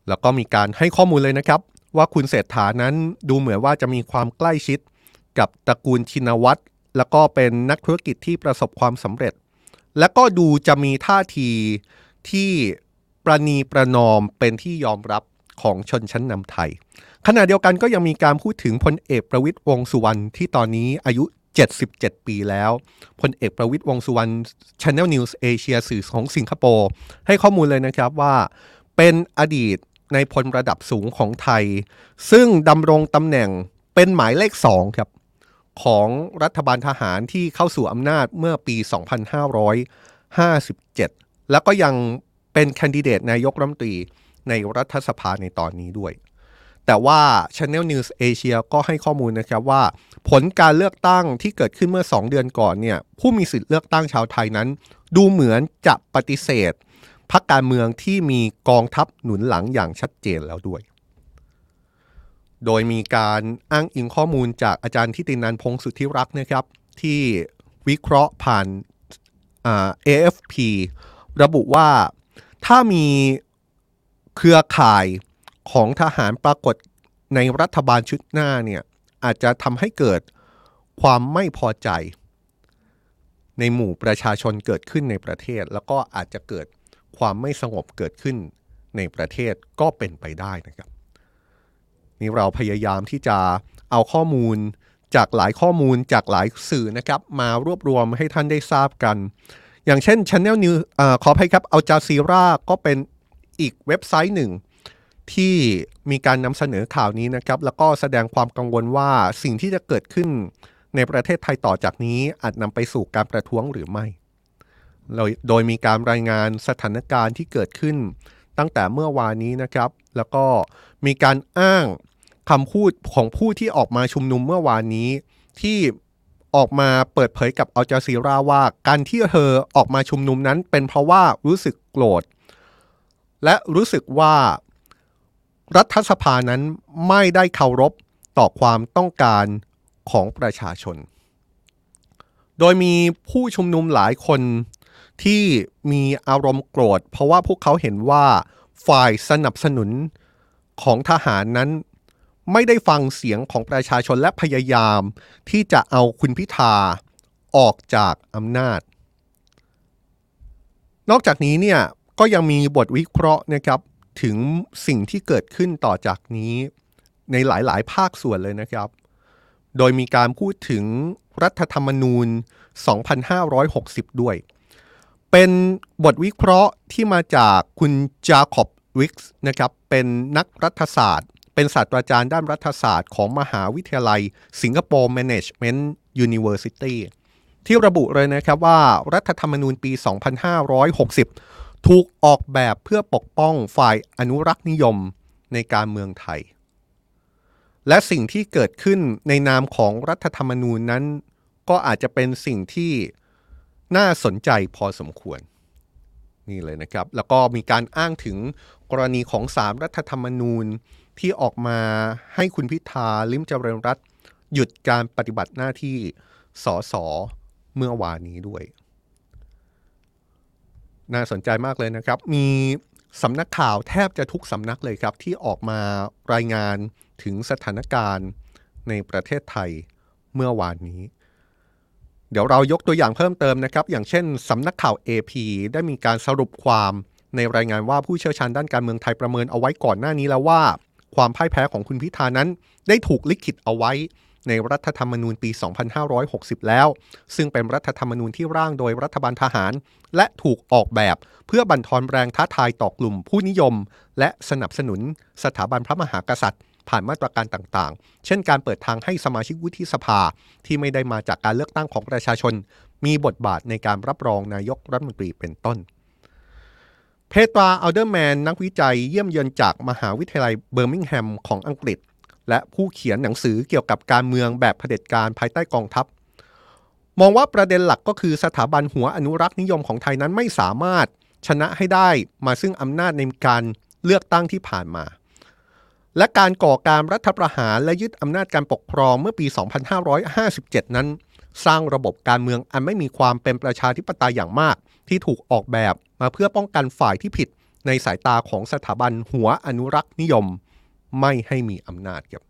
แล้วก็มีการให้ข้อมูลเลยนะครับ ว่าคุณเศรษฐานั้นดูเหมือนว่าจะมีความใกล้ชิดกับตระกูลชินวัตร แล้วก็เป็นนักธุรกิจที่ประสบความสำเร็จ และก็ดูจะมีท่าทีที่ประนีประนอมเป็นที่ยอมรับของชนชั้นนำไทย ขณะเดียวกันก็ยังมีการพูดถึงพลเอกประวิตยวงสุวรรณที่ตอนนี้อายุ 77 ปีแล้วพลเอกประวิตยวงสุวรรณ Channel News Asia สื่อของสิงคโปร์ให้ข้อมูลเลยนะครับว่า เป็นอดีตในพลระดับสูงของไทย ซึ่งดำรงตำแหน่งเป็นหมายเลขสองครับ ของรัฐบาลทหารที่เข้าสู่อำนาจเมื่อปี 2557 แล้วก็ยังเป็นแคนดิเดตนายกรัฐมนตรีในรัฐสภาในตอนนี้ด้วย แต่ว่า Channel News Asia ก็ให้ข้อมูลนะครับว่า ผลการเลือกตั้งที่เกิดขึ้นเมื่อ 2 เดือนก่อนเนี่ยผู้มีสิทธิ์เลือกตั้งชาวไทยนั้น ดูเหมือนจะปฏิเสธพรรคการเมืองที่มีกองทัพหนุนหลังอย่างชัดเจนแล้วด้วย โดยมีการอ้างอิงข้อมูลจากอาจารย์ทิตินันพงสุทธิรักษ์นะครับ ที่วิเคราะห์ผ่าน AFP ระบุว่าถ้ามีเครือข่ายของทหารปรากฏในรัฐบาลชุดหน้าเนี่ยอาจจะทำให้เกิดความไม่พอใจ ในหมู่ประชาชนเกิดขึ้นในประเทศ แล้วก็อาจจะเกิดความไม่สงบเกิดขึ้นในประเทศก็เป็นไปได้นะครับ นี่เราพยายามที่จะเอาข้อมูลจากหลายข้อมูลจากหลายสื่อนะครับ มารวบรวมให้ท่านได้ทราบกัน อย่างเช่น Channel News อขออภัยครับเอาจาซีราก็เป็นอีกเว็บไซต์หนึ่ง ที่มีการนำเสนอข่าวนี้นะครับ แล้วก็แสดงความกังวลว่าสิ่งที่จะเกิดขึ้นในประเทศไทยต่อจากนี้อาจนำไปสู่การประท้วงหรือไม่ โดยมีการรายงานสถานการณ์ที่เกิดขึ้นตั้งแต่เมื่อวานนี้นะครับ แล้วก็มีการอ้างคำพูดของผู้ที่ออกมาชุมนุมเมื่อวานนี้ ที่ออกมาเปิดเผยกับอัลจาซีราว่า การที่เธอออกมาชุมนุมนั้น เป็นเพราะว่ารู้สึกโกรธ และรู้สึกว่ารัฐสภานั้นไม่ได้เคารพต่อความต้องการของประชาชน โดยมีผู้ชุมนุมหลายคนที่มีอารมณ์โกรธ เพราะว่าพวกเขาเห็นว่า ฝ่ายสนับสนุนของทหารนั้น ไม่ได้ฟังเสียงของประชาชนและพยายามที่จะเอาคุณพิธาออกจากอำนาจ นอกจากนี้เนี่ยก็ยังมีบทวิเคราะห์นะครับถึงสิ่งที่เกิดขึ้นต่อจากนี้ในหลาย ๆ ภาคส่วนเลยนะครับ โดยมีการพูดถึงรัฐธรรมนูญ 2560 ด้วย เป็นบทวิเคราะห์ที่มาจากคุณจาคอบวิกส์นะครับเป็นนักรัฐศาสตร์ เป็นศาสตราจารย์ด้านรัฐศาสตร์ของมหาวิทยาลัยสิงคโปร์แมネจเมนต์University ที่ระบุเลยนะครับว่ารัฐธรรมนูญปี 2560 ถูกออกแบบเพื่อปกป้องฝ่ายอนุรักษ์นิยมในการเมืองไทย และสิ่งที่เกิดขึ้นในนามของรัฐธรรมนูญนั้น ก็อาจจะเป็นสิ่งที่ น่าสนใจพอสมควรนี่เลยนะครับ แล้วก็มีการอ้างถึงกรณีของศาลรัฐธรรมนูญที่ออกมาให้คุณพิธาลิมเจริญรัตหยุดการปฏิบัติหน้าที่สสเมื่อวานนี้ด้วย น่าสนใจมากเลยนะครับ มีสำนักข่าวแทบจะทุกสำนักเลยครับ ที่ออกมารายงานถึงสถานการณ์ในประเทศไทยเมื่อวานนี้ เดี๋ยวเรายกตัวอย่างเพิ่มเติมนะครับ อย่างเช่นสำนักข่าว AP ได้มีการสรุปความในรายงานว่าผู้เชี่ยวชาญด้านการเมืองไทยประเมินเอาไว้ก่อนหน้านี้แล้วว่า ความพ่ายแพ้ของคุณพิธานั้น ได้ถูกลิขิตเอาไว้ ในรัฐธรรมนูญปี 2560 แล้ว ซึ่งเป็นรัฐธรรมนูญที่ร่างโดยรัฐบาลทหาร และถูกออกแบบเพื่อบั่นทอนแรงท้าทายต่อกลุ่มผู้นิยม และสนับสนุนสถาบันพระมหากษัตริย์ ผ่านมาตรการต่างๆ เช่นการเปิดทางให้สมาชิกวุฒิสภาที่ไม่ได้มาจากการเลือกตั้งของประชาชน มีบทบาทในการรับรองนายกรัฐมนตรีเป็นต้น เพตราอัลเดอร์แมนนักวิจัยเยี่ยมเยือนจากมหาวิทยาลัยเบอร์มิงแฮมของอังกฤษ และผู้เขียนหนังสือเกี่ยวกับการเมืองแบบเผด็จการภายใต้กองทัพ มองว่าประเด็นหลักก็คือสถาบันหัวอนุรักษ์นิยมของไทยนั้นไม่สามารถชนะให้ได้มาซึ่งอำนาจในการเลือกตั้งที่ผ่านมา และการก่อการรัฐประหารและยึดอำนาจการปกครองเมื่อปี 2557 นั้น สร้างระบบการเมืองอันไม่มีความเป็นประชาธิปไตยอย่างมาก ที่ถูกออกแบบมาเพื่อป้องกันฝ่ายที่ผิด ในสายตาของสถาบันหัวอนุรักษ์นิยม ไม่ให้มีอำนาจครับ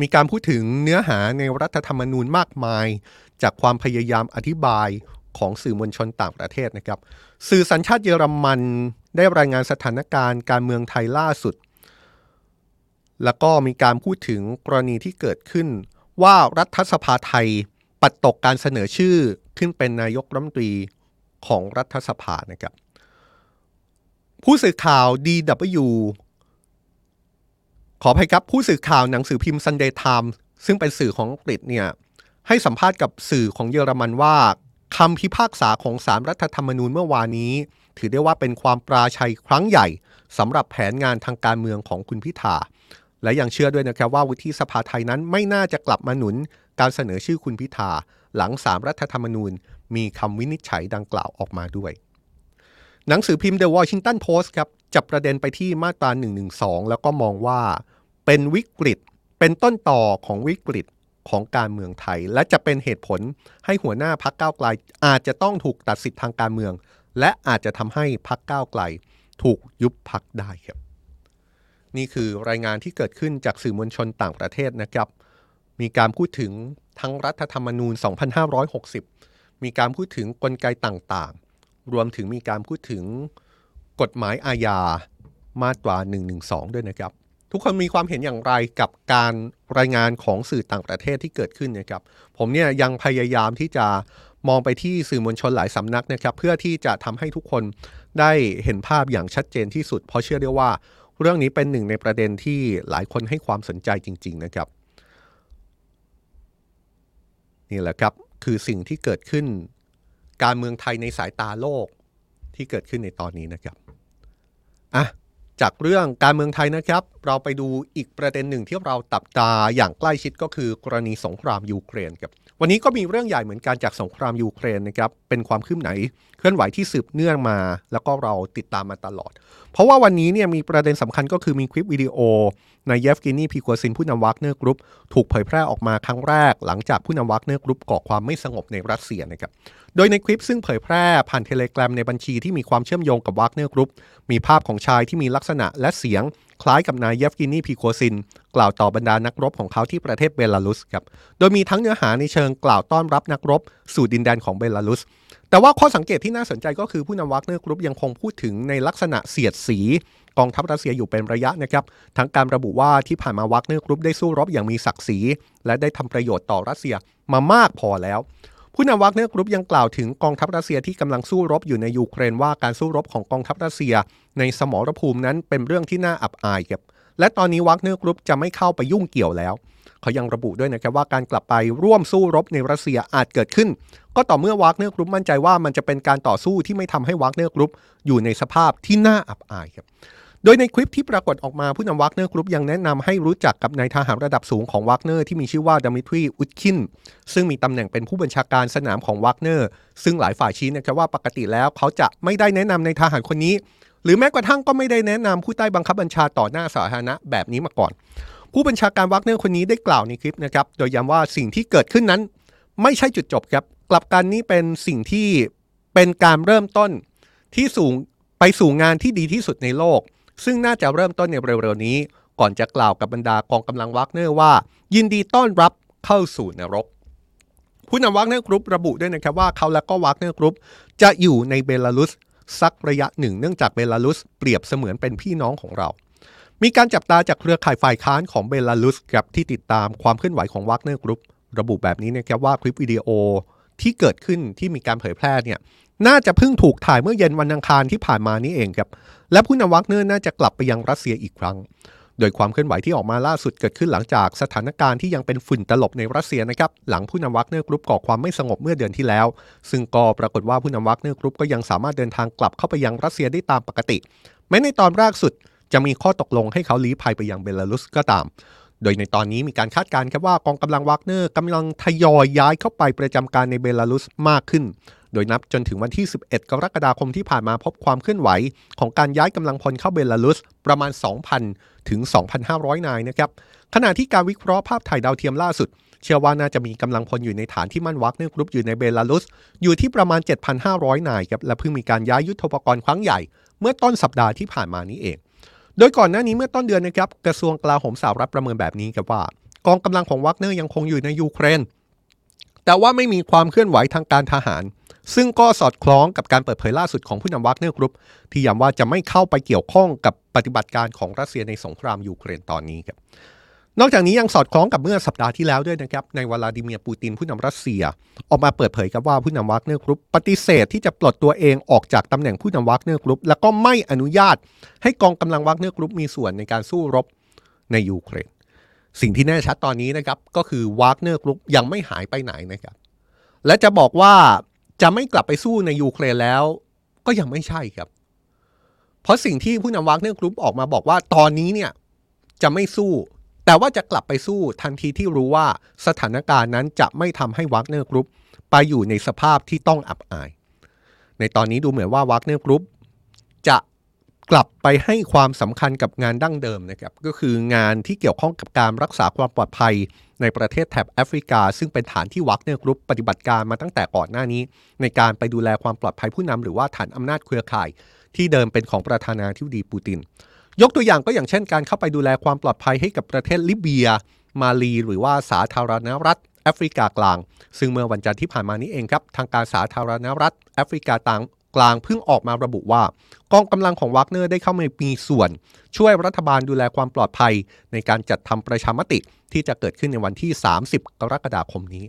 มีการพูดถึงเนื้อหาในรัฐธรรมนูญมากมาย จากความพยายามอธิบายของสื่อมวลชนต่างประเทศนะครับ สื่อสัญชาติเยอรมันได้รายงานสถานการณ์การเมืองไทยล่าสุด แล้วก็มีการพูดถึงกรณีที่เกิดขึ้น ว่ารัฐสภาไทยปัดตกการเสนอชื่อขึ้นเป็นนายกรัฐมนตรีของรัฐสภานะครับ ผู้สื่อข่าว DW ขออภัยครับผู้สื่อข่าวหนังสือพิมพ์ Sunday Times ซึ่งเป็นสื่อของอังกฤษเนี่ยให้สัมภาษณ์กับสื่อของเยอรมันว่าคำพิพากษาของสารรัฐธรรมนูญเมื่อวานนี้ ถือได้ว่าเป็นความปราชัยครั้งใหญ่สำหรับแผนงานทางการเมืองของคุณพิธา และยังเชื่อด้วยนะครับว่าวุฒิสภาไทยนั้นไม่น่าจะกลับมาหนุนการเสนอชื่อคุณพิธาหลังสามรัฐธรรมนูญ มีคำวินิจฉัยดังกล่าวออกมาด้วย หนังสือพิมพ์ The Washington Post ครับจับประเด็นไปที่มาตรา 112 แล้วก็มองว่าเป็นวิกฤต เป็นต้นต่อของวิกฤตของการเมืองไทย และจะเป็นเหตุผลให้หัวหน้าพักก้าวไกล อาจจะต้องถูกตัดสิทธิ์ทางการเมือง และอาจจะทำให้พักก้าวไกล ถูกยุบพักได้ครับ นี่คือรายงานที่เกิดขึ้นจากสื่อมวลชนต่างประเทศนะครับ มีการพูดถึงทั้งรัฐธรรมนูญ 2560 มีการพูดถึงกลไกต่างๆ รวมถึงมีการพูดถึงกฎหมายอาญามาตรา 112 ด้วยนะครับ ทุกคนมีความเห็นอย่างไรกับการรายงานของสื่อต่างประเทศที่เกิดขึ้นนะครับ ผมเนี่ยยังพยายามที่จะมองไปที่สื่อมวลชนหลายสำนักนะครับ เพื่อที่จะทำให้ทุกคนได้เห็นภาพอย่างชัดเจนที่สุด เพราะเชื่อได้ว่า เรื่องนี้เป็นหนึ่งในประเด็นที่หลายคนให้ความสนใจจริง ๆ นะครับ นี่แหละครับคือสิ่งที่เกิดขึ้นการเมืองไทยในสายตาโลกที่เกิดขึ้นในตอนนี้นะครับอะจากเรื่องการเมืองไทยนะครับ เราไปดูอีกประเด็นหนึ่งที่เราตับตาอย่างใกล้ชิดก็คือกรณีสงครามยูเครนครับวันนี้ก็มีเรื่องใหญ่เหมือนกันจากสงครามยูเครนนะครับเป็นความคืบหน้า เคลื่อนไหวที่สืบเนื่องมา แล้วก็เราติดตามมาตลอด เพราะว่าวันนี้เนี่ยมีประเด็นสำคัญก็คือมีคลิปวิดีโอ นายเยฟกินีพริโกซินผู้นำวักเนอร์กรุ๊ปถูกเผยแพร่ออกมาครั้งแรก หลังจากผู้นำวักเนอร์กรุ๊ปก่อความไม่สงบในรัสเซียนะครับโดยในคลิปซึ่งเผยแพร่ผ่านเทเลแกรมในบัญชีที่มีความเชื่อมโยงกับวักเนอร์กรุ๊ปมีภาพของชายที่มีลักษณะและเสียงคล้ายกับนายเยฟกินีพริโกซิน กล่าวต่อบรรดานักรบของเขาที่ประเทศเบลารุสครับ โดยมีทั้งเนื้อหาในเชิงกล่าวต้อนรับนักรบ สู่ดินแดนของเบลารุส แต่ว่าข้อสังเกตที่น่าสนใจก็คือผู้นำวักเนอร์กรุ๊ปยังคงพูดถึงในลักษณะเสียดสีกองทัพรัสเซียอยู่เป็นระยะนะครับ ทั้งการระบุว่าที่ผ่านมาวักเนอร์กรุ๊ปได้สู้รบอย่างมีศักดิ์ศรีและได้ทำประโยชน์ต่อรัสเซียมามากพอแล้ว ผู้นำวักเนอร์กรุ๊ปยังกล่าวถึงกองทัพรัสเซียที่กำลังสู้รบอยู่ในยูเครนว่าการสู้รบของกองทัพรัสเซีย ในสมรภูมินั้นเป็นเรื่องที่น่าอับอายครับและตอนนี้วักเนอร์กรุ๊ปจะไม่เข้าไปยุ่งเกี่ยวแล้ว เขายังระบุด้วยนะครับว่าการกลับไปร่วมสู้รบในรัสเซียอาจเกิดขึ้น ก็ต่อเมื่อวากเนอร์กรุ๊ปมั่นใจว่ามันจะเป็นการต่อสู้ที่ไม่ทำให้วากเนอร์กรุ๊ปอยู่ในสภาพที่น่าอับอายครับโดยในคลิปที่ปรากฏออกมาผู้นำวากเนอร์กรุ๊ปยังแนะนำให้รู้จักกับนายทหารระดับสูงของวากเนอร์ที่มีชื่อว่าดมิทรีอุตคิน ซึ่งมีตำแหน่งเป็นผู้บัญชาการสนามของวากเนอร์ ซึ่งหลายฝ่ายชี้นะครับว่าปกติแล้วเขาจะไม่ได้แนะนำในทหารคนนี้ หรือแม้กระทั่งก็ไม่ได้แนะนำผู้ใต้บังคับบัญชาต่อหน้าสาธารณะแบบนี้มาก่อน ผู้บัญชาการวักเนอร์คนนี้ได้กล่าวในคลิปนะครับ โดยย้ำว่าสิ่งที่เกิดขึ้นนั้น ไม่ใช่จุดจบครับ กลับกันนี้เป็นสิ่งที่เป็นการเริ่มต้นที่สูงไปสู่งานที่ดีที่สุดในโลก ซึ่งน่าจะเริ่มต้นในเร็วๆนี้ ก่อนจะกล่าวกับบรรดากองกำลังวักเนอร์ว่า ยินดีต้อนรับเข้าสู่นรกผู้นำวักเนอร์กรุ๊ประบุด้วยนะครับว่าเขาและก็วักเนอร์กรุ๊ปจะอยู่ในเบลารุสสักระยะหนึ่ง เนื่องจากเบลารุสเปรียบเสมือนเป็นพี่น้องของเรา มีการจับตาจากเครือข่ายฝ่ายค้านของเบลารุสครับที่ติดตามความเคลื่อนไหวของวักเนอร์กรุ๊ประบุแบบนี้นะครับว่าคลิปวิดีโอที่เกิดขึ้นที่มีการเผยแพร่เนี่ยน่าจะเพิ่งถูกถ่ายเมื่อเย็นวันอังคารที่ผ่านมานี้เองครับ และผู้นำวักเนอร์น่าจะกลับไปยังรัสเซียอีกครั้ง โดยความเคลื่อนไหวที่ออกมาล่าสุดเกิดขึ้นหลังจากสถานการณ์ที่ยังเป็นฝุ่นตลบในรัสเซียนะครับ หลังผู้นำวักเนอร์กรุ๊ปก่อความไม่สงบเมื่อเดือนที่แล้ว ซึ่งก็ปรากฏว่าผู้นำวักเนอร์กรุ๊ปก็ยังสามารถเดินทางกลับเข้าไปยังรัสเซียได้ตามปกติ แม้ในตอนแรกสุด จะมีข้อตกลงให้เขาลี้ภัยไปยังเบลารุสก็ตาม โดยในตอนนี้มีการคาดการณ์ครับว่ากองกำลังวักเนอร์กำลังทยอยย้ายเข้าไปประจำการในเบลารุสมากขึ้น โดยนับจนถึงวันที่ 11 กรกฎาคมที่ผ่านมาพบความเคลื่อนไหว ของการย้ายกำลังพลเข้าเบลารุสประมาณ 2,000 ถึง 2,500 นายนะครับขณะที่การวิเคราะห์ภาพถ่ายดาวเทียมล่าสุดเชื่อว่าน่าจะมีกำลังพลอยู่ในฐานที่มั่นวักเนอร์กรุ๊ปอยู่ในเบลารุส อยู่ที่ประมาณ 7,500 นายครับและเพิ่งมีการย้ายยุทโธปกรณ์ครั้งใหญ่ เมื่อต้นสัปดาห์ที่ผ่านมานี้เอง โดยก่อนหน้านี้เมื่อต้นเดือนนะครับกระทรวงกลาโหมสหรัฐประเมินแบบนี้ครับว่ากองกำลังของวัคเนอร์ยังคงอยู่ในยูเครน แต่ว่าไม่มีความเคลื่อนไหวทางการทหาร ซึ่งก็สอดคล้องกับการเปิดเผยล่าสุดของผู้นำวัคเนอร์กรุ๊ปที่ย้ำว่าจะไม่เข้าไปเกี่ยวข้องกับปฏิบัติการของรัสเซียในสงครามยูเครนตอนนี้ครับ นอกจากนี้ยังสอดคล้องกับเมื่อสัปดาห์ที่แล้วด้วยนะครับนายวลาดิเมียร์ปูตินผู้นำรัสเซีย ออกมาเปิดเผยครับว่าผู้นำวักเนอร์กรุ๊ปปฏิเสธที่จะปลดตัวเองออกจากตำแหน่งผู้นำวักเนอร์กรุ๊ปแล้วก็ไม่อนุญาต ให้กองกำลังวักเนอร์กรุ๊ปมีส่วนในการสู้รบในยูเครน สิ่งที่แน่ชัดตอนนี้นะครับก็คือวากเนอร์กรุ๊ปยังไม่หายไปไหนนะครับ และจะบอกว่าจะไม่กลับไปสู้ในยูเครนแล้ว ก็ยังไม่ใช่ครับ เพราะสิ่งที่ผู้นำวากเนอร์กรุ๊ปออกมาบอกว่าตอนนี้เนี่ยจะไม่สู้ แต่ว่าจะกลับไปสู้ทันทีที่รู้ว่าสถานการณ์นั้นจะไม่ทำให้วากเนอร์กรุ๊ปไปอยู่ในสภาพที่ต้องอับอาย ในตอนนี้ดูเหมือนว่าวากเนอร์กรุ๊ปจะกลับไปให้ความสำคัญกับงานดั้งเดิมนะครับก็คืองานที่เกี่ยวข้องกับการรักษาความปลอดภัยในประเทศแถบแอฟริกา ซึ่งเป็นฐานที่วักเนอร์กรุ๊ปปฏิบัติการมาตั้งแต่ก่อนหน้านี้ ในการไปดูแลความปลอดภัยผู้นำหรือว่าฐานอำนาจเครือข่าย ที่เดิมเป็นของประธานาธิบดีปูติน ยกตัวอย่างก็อย่างเช่นการเข้าไปดูแลความปลอดภัยให้กับประเทศลิเบีย มาลี หรือว่าสาธารณรัฐแอฟริกากลาง ซึ่งเมื่อวันจันทร์ที่ผ่านมานี้เองครับ ทางการสาธารณรัฐแอฟริกาต่างกลางเพิ่งออกมาระบุว่า กองกำลังของวักเนอร์ได้เข้ามามีส่วน ช่วยรัฐบาลดูแลความปลอดภัย ในการจัดทำประชามติที่จะเกิดขึ้นในวันที่ 30 กรกฎาคมนี้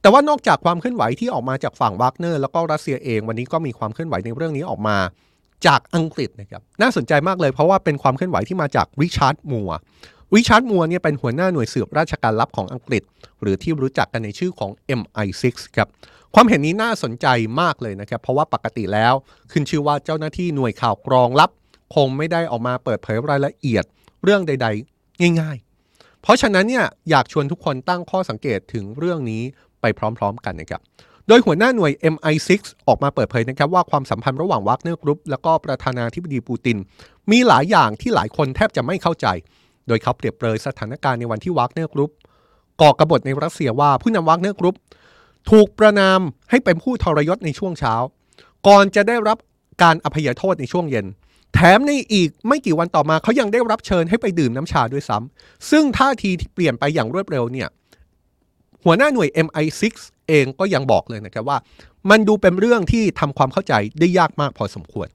แต่ว่านอกจากความเคลื่อนไหวที่ออกมาจากฝั่งวักเนอร์แล้วก็รัสเซียเอง วันนี้ก็มีความเคลื่อนไหวในเรื่องนี้ออกมา จากอังกฤษนะครับน่าสนใจมากเลยเพราะว่าเป็นความเคลื่อนไหวที่มาจากริชาร์ดมัวริชาร์ดมัวเนี่ยเป็นหัวหน้าหน่วยสืบราชการลับของอังกฤษ หรือที่รู้จักกันในชื่อของ MI6 ครับความเห็นนี้น่าสนใจมากเลยนะครับ เพราะว่าปกติแล้วขึ้นชื่อว่าเจ้าหน้าที่หน่วยข่าวกรองลับ คงไม่ได้ออกมาเปิดเผยรายละเอียดเรื่องใด ๆ ง่าย ๆ เพราะฉะนั้นเนี่ยอยากชวนทุกคนตั้งข้อสังเกตถึงเรื่องนี้ไปพร้อม ๆ กันนะครับ โดยหัวหน้าหน่วย MI6 ออกมาเปิดเผยนะครับว่าความสัมพันธ์ระหว่างวากเนอร์กรุ๊ปและก็ประธานาธิบดีปูติน มีหลายอย่างที่หลายคนแทบจะไม่เข้าใจ โดยเขาเปรียบเปรยสถานการณ์ในวันที่วากเนอร์กรุ๊ปก่อกระบฏในรัสเซียว่าผู้นำวากเนอร์กรุ๊ปถูกประนามให้เป็นผู้ทรยศในช่วงเช้า ก่อนจะได้รับการอภัยโทษในช่วงเย็น แถมในอีกไม่กี่วันต่อมาเขายังได้รับเชิญให้ไปดื่มน้ำชาด้วยซ้ำซึ่งท่าทีที่เปลี่ยนไปอย่างรวดเร็วเนี่ยหัวหน้าหน่วย MI6 เองก็ยังบอกเลยนะครับว่า มันดูเป็นเรื่องที่ทำความเข้าใจได้ยากมากพอสมควร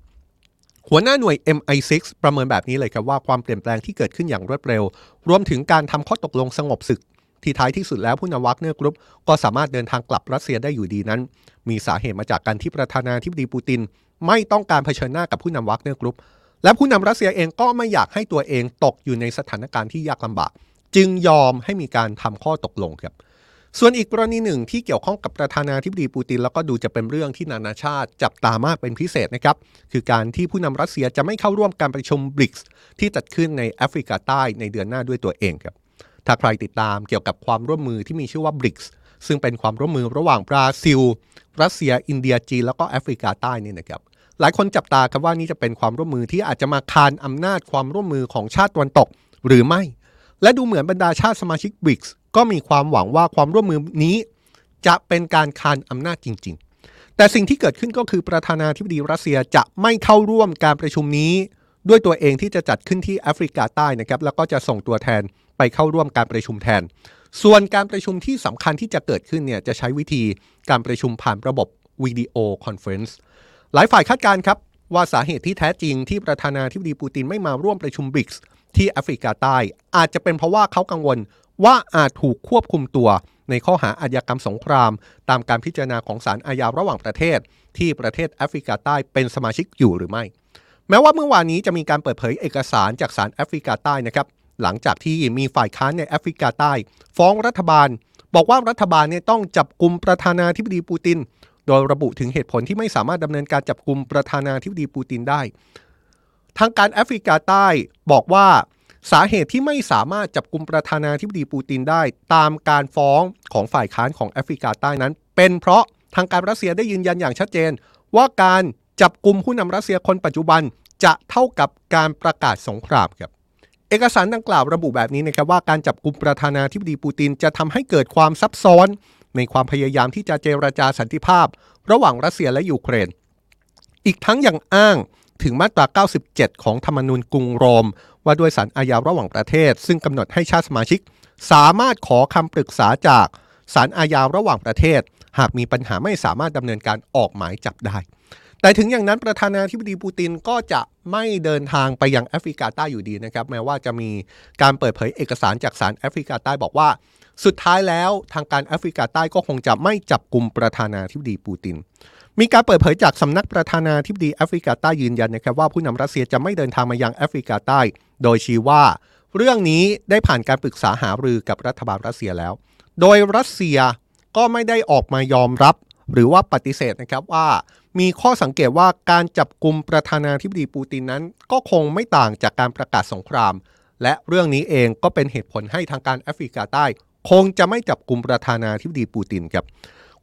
หัวหน้าหน่วย MI6 ประเมินแบบนี้เลยครับว่าความเปลี่ยนแปลงที่เกิดขึ้นอย่างรวดเร็ว รวมถึงการทำข้อตกลงสงบศึก ที่ท้ายที่สุดแล้วผู้นำวักเนอร์กรุ๊ปก็สามารถเดินทางกลับรัสเซียได้อยู่ดีนั้น มีสาเหตุมาจากการที่ประธานาธิบดีปูติน ไม่ต้องการเผชิญหน้ากับผู้นำวักเนอร์กรุ๊ปและผู้นำรัสเซียเองก็ไม่อยากให้ตัวเองตกอยู่ในสถานการณ์ที่ยากลำบาก จึงยอมให้มีการทำข้อตกลงครับ ส่วนอีกกรณีหนึ่งที่เกี่ยวข้องกับประธานาธิบดีปูติน แล้วก็ดูจะเป็นเรื่องที่นานาชาติจับตามากเป็นพิเศษนะครับ คือการที่ผู้นำรัสเซียจะไม่เข้าร่วมการประชุมบริกส์ที่จัดขึ้นในแอฟริกาใต้ในเดือนหน้าด้วยตัวเองครับถ้าใครติดตามเกี่ยวกับความร่วมมือที่มีชื่อว่า BRICS ซึ่งเป็นความร่วมมือระหว่างบราซิล รัสเซีย อินเดียจีนแล้วก็แอฟริกาใต้นี่นะครับหลายคนจับตาครับว่านี่จะเป็นความร่วมมือที่อาจจะมาคานอำนาจความร่วมมือของชาติตะวันตกหรือไม่ และดูเหมือนบรรดาชาติสมาชิกบริกส์ ก็มีความหวังว่าความร่วมมือนี้จะเป็นการคานอำนาจจริง ๆ แต่สิ่งที่เกิดขึ้นก็คือประธานาธิบดีรัสเซียจะไม่เข้าร่วมการประชุมนี้ ด้วยตัวเองที่จะจัดขึ้นที่แอฟริกาใต้นะครับแล้วก็จะส่งตัวแทนไปเข้าร่วมการประชุมแทน ส่วนการประชุมที่สำคัญที่จะเกิดขึ้นเนี่ยจะใช้วิธีการประชุมผ่านระบบ video conference หลายฝ่ายคาดการณ์ครับว่าสาเหตุที่แท้จริงที่ประธานาธิบดีปูตินไม่มาร่วมประชุมบริกส์ที่แอฟริกาใต้ อาจจะเป็นเพราะว่าเขากังวล ว่าอาจถูกควบคุมตัวในข้อหาอาญากรรมสงคราม ตามการพิจารณาของศาลอาญาระหว่างประเทศ ที่ประเทศแอฟริกาใต้เป็นสมาชิกอยู่หรือไม่ แม้ว่าเมื่อวานนี้จะมีการเปิดเผยเอกสารจากศาลแอฟริกาใต้นะครับ หลังจากที่มีฝ่ายค้านในแอฟริกาใต้ ฟ้องรัฐบาล บอกว่ารัฐบาลเนี่ยต้องจับกลุ่มประธานาธิบดีปูติน โดยระบุถึงเหตุผลที่ไม่สามารถดำเนินการจับกลุ่มประธานาธิบดีปูตินได้ ทางการแอฟริกาใต้บอกว่า สาเหตุที่ไม่สามารถจับกลุ่มประธานาธิบดีปูตินได้ ตามการฟ้องของฝ่ายค้านของแอฟริกาใต้นั้น เป็นเพราะทางการรัสเซียได้ยืนยันอย่างชัดเจน ว่าการจับกลุ่มผู้นำรัสเซียคนปัจจุบันจะเท่ากับการประกาศสงครามครับเอกสารดังกล่าวระบุแบบนี้นะครับว่าการจับกลุ่มประธานาธิบดีปูตินจะทำให้เกิดความซับซ้อน ในความพยายามที่จะเจรจาสันติภาพ ระหว่างรัสเซียและยูเครน อีกทั้งยังอ้างถึงมาตรา 97 ของธรรมนูญกรุงโรม ว่าด้วยสารอาญาระหว่างประเทศ ซึ่งกำหนดให้ชาติสมาชิก สามารถขอคำปรึกษาจากสารอาญาระหว่างประเทศ หากมีปัญหาไม่สามารถดำเนินการออกหมายจับได้ แต่ถึงอย่างนั้นประธานาธิบดีปูตินก็จะไม่เดินทางไปยังแอฟริกาใต้อยู่ดีนะครับ แม้ว่าจะมีการเปิดเผยเอกสารจากสารแอฟริกาใต้บอกว่า สุดท้ายแล้วทางการแอฟริกาใต้ก็คงจะไม่จับกลุ่มประธานาธิบดีปูติน มีการเปิดเผยจากสำนักประธานาธิบดีแอฟริกาใต้ยืนยันนะครับว่าผู้นำรัสเซียจะไม่เดินทางมายังแอฟริกาใต้ โดยชี้ว่า เรื่องนี้ได้ผ่านการปรึกษาหารือกับรัฐบาลรัสเซียแล้ว โดยรัสเซียก็ไม่ได้ออกมายอมรับ หรือว่าปฏิเสธนะครับว่า มีข้อสังเกตว่าการจับกลุ่มประธานาธิบดีปูตินนั้น ก็คงไม่ต่างจากการประกาศสงคราม และเรื่องนี้เองก็เป็นเหตุผลให้ทางการแอฟริกาใต้ คงจะไม่จับกลุ่มประธานาธิบดีปูตินครับ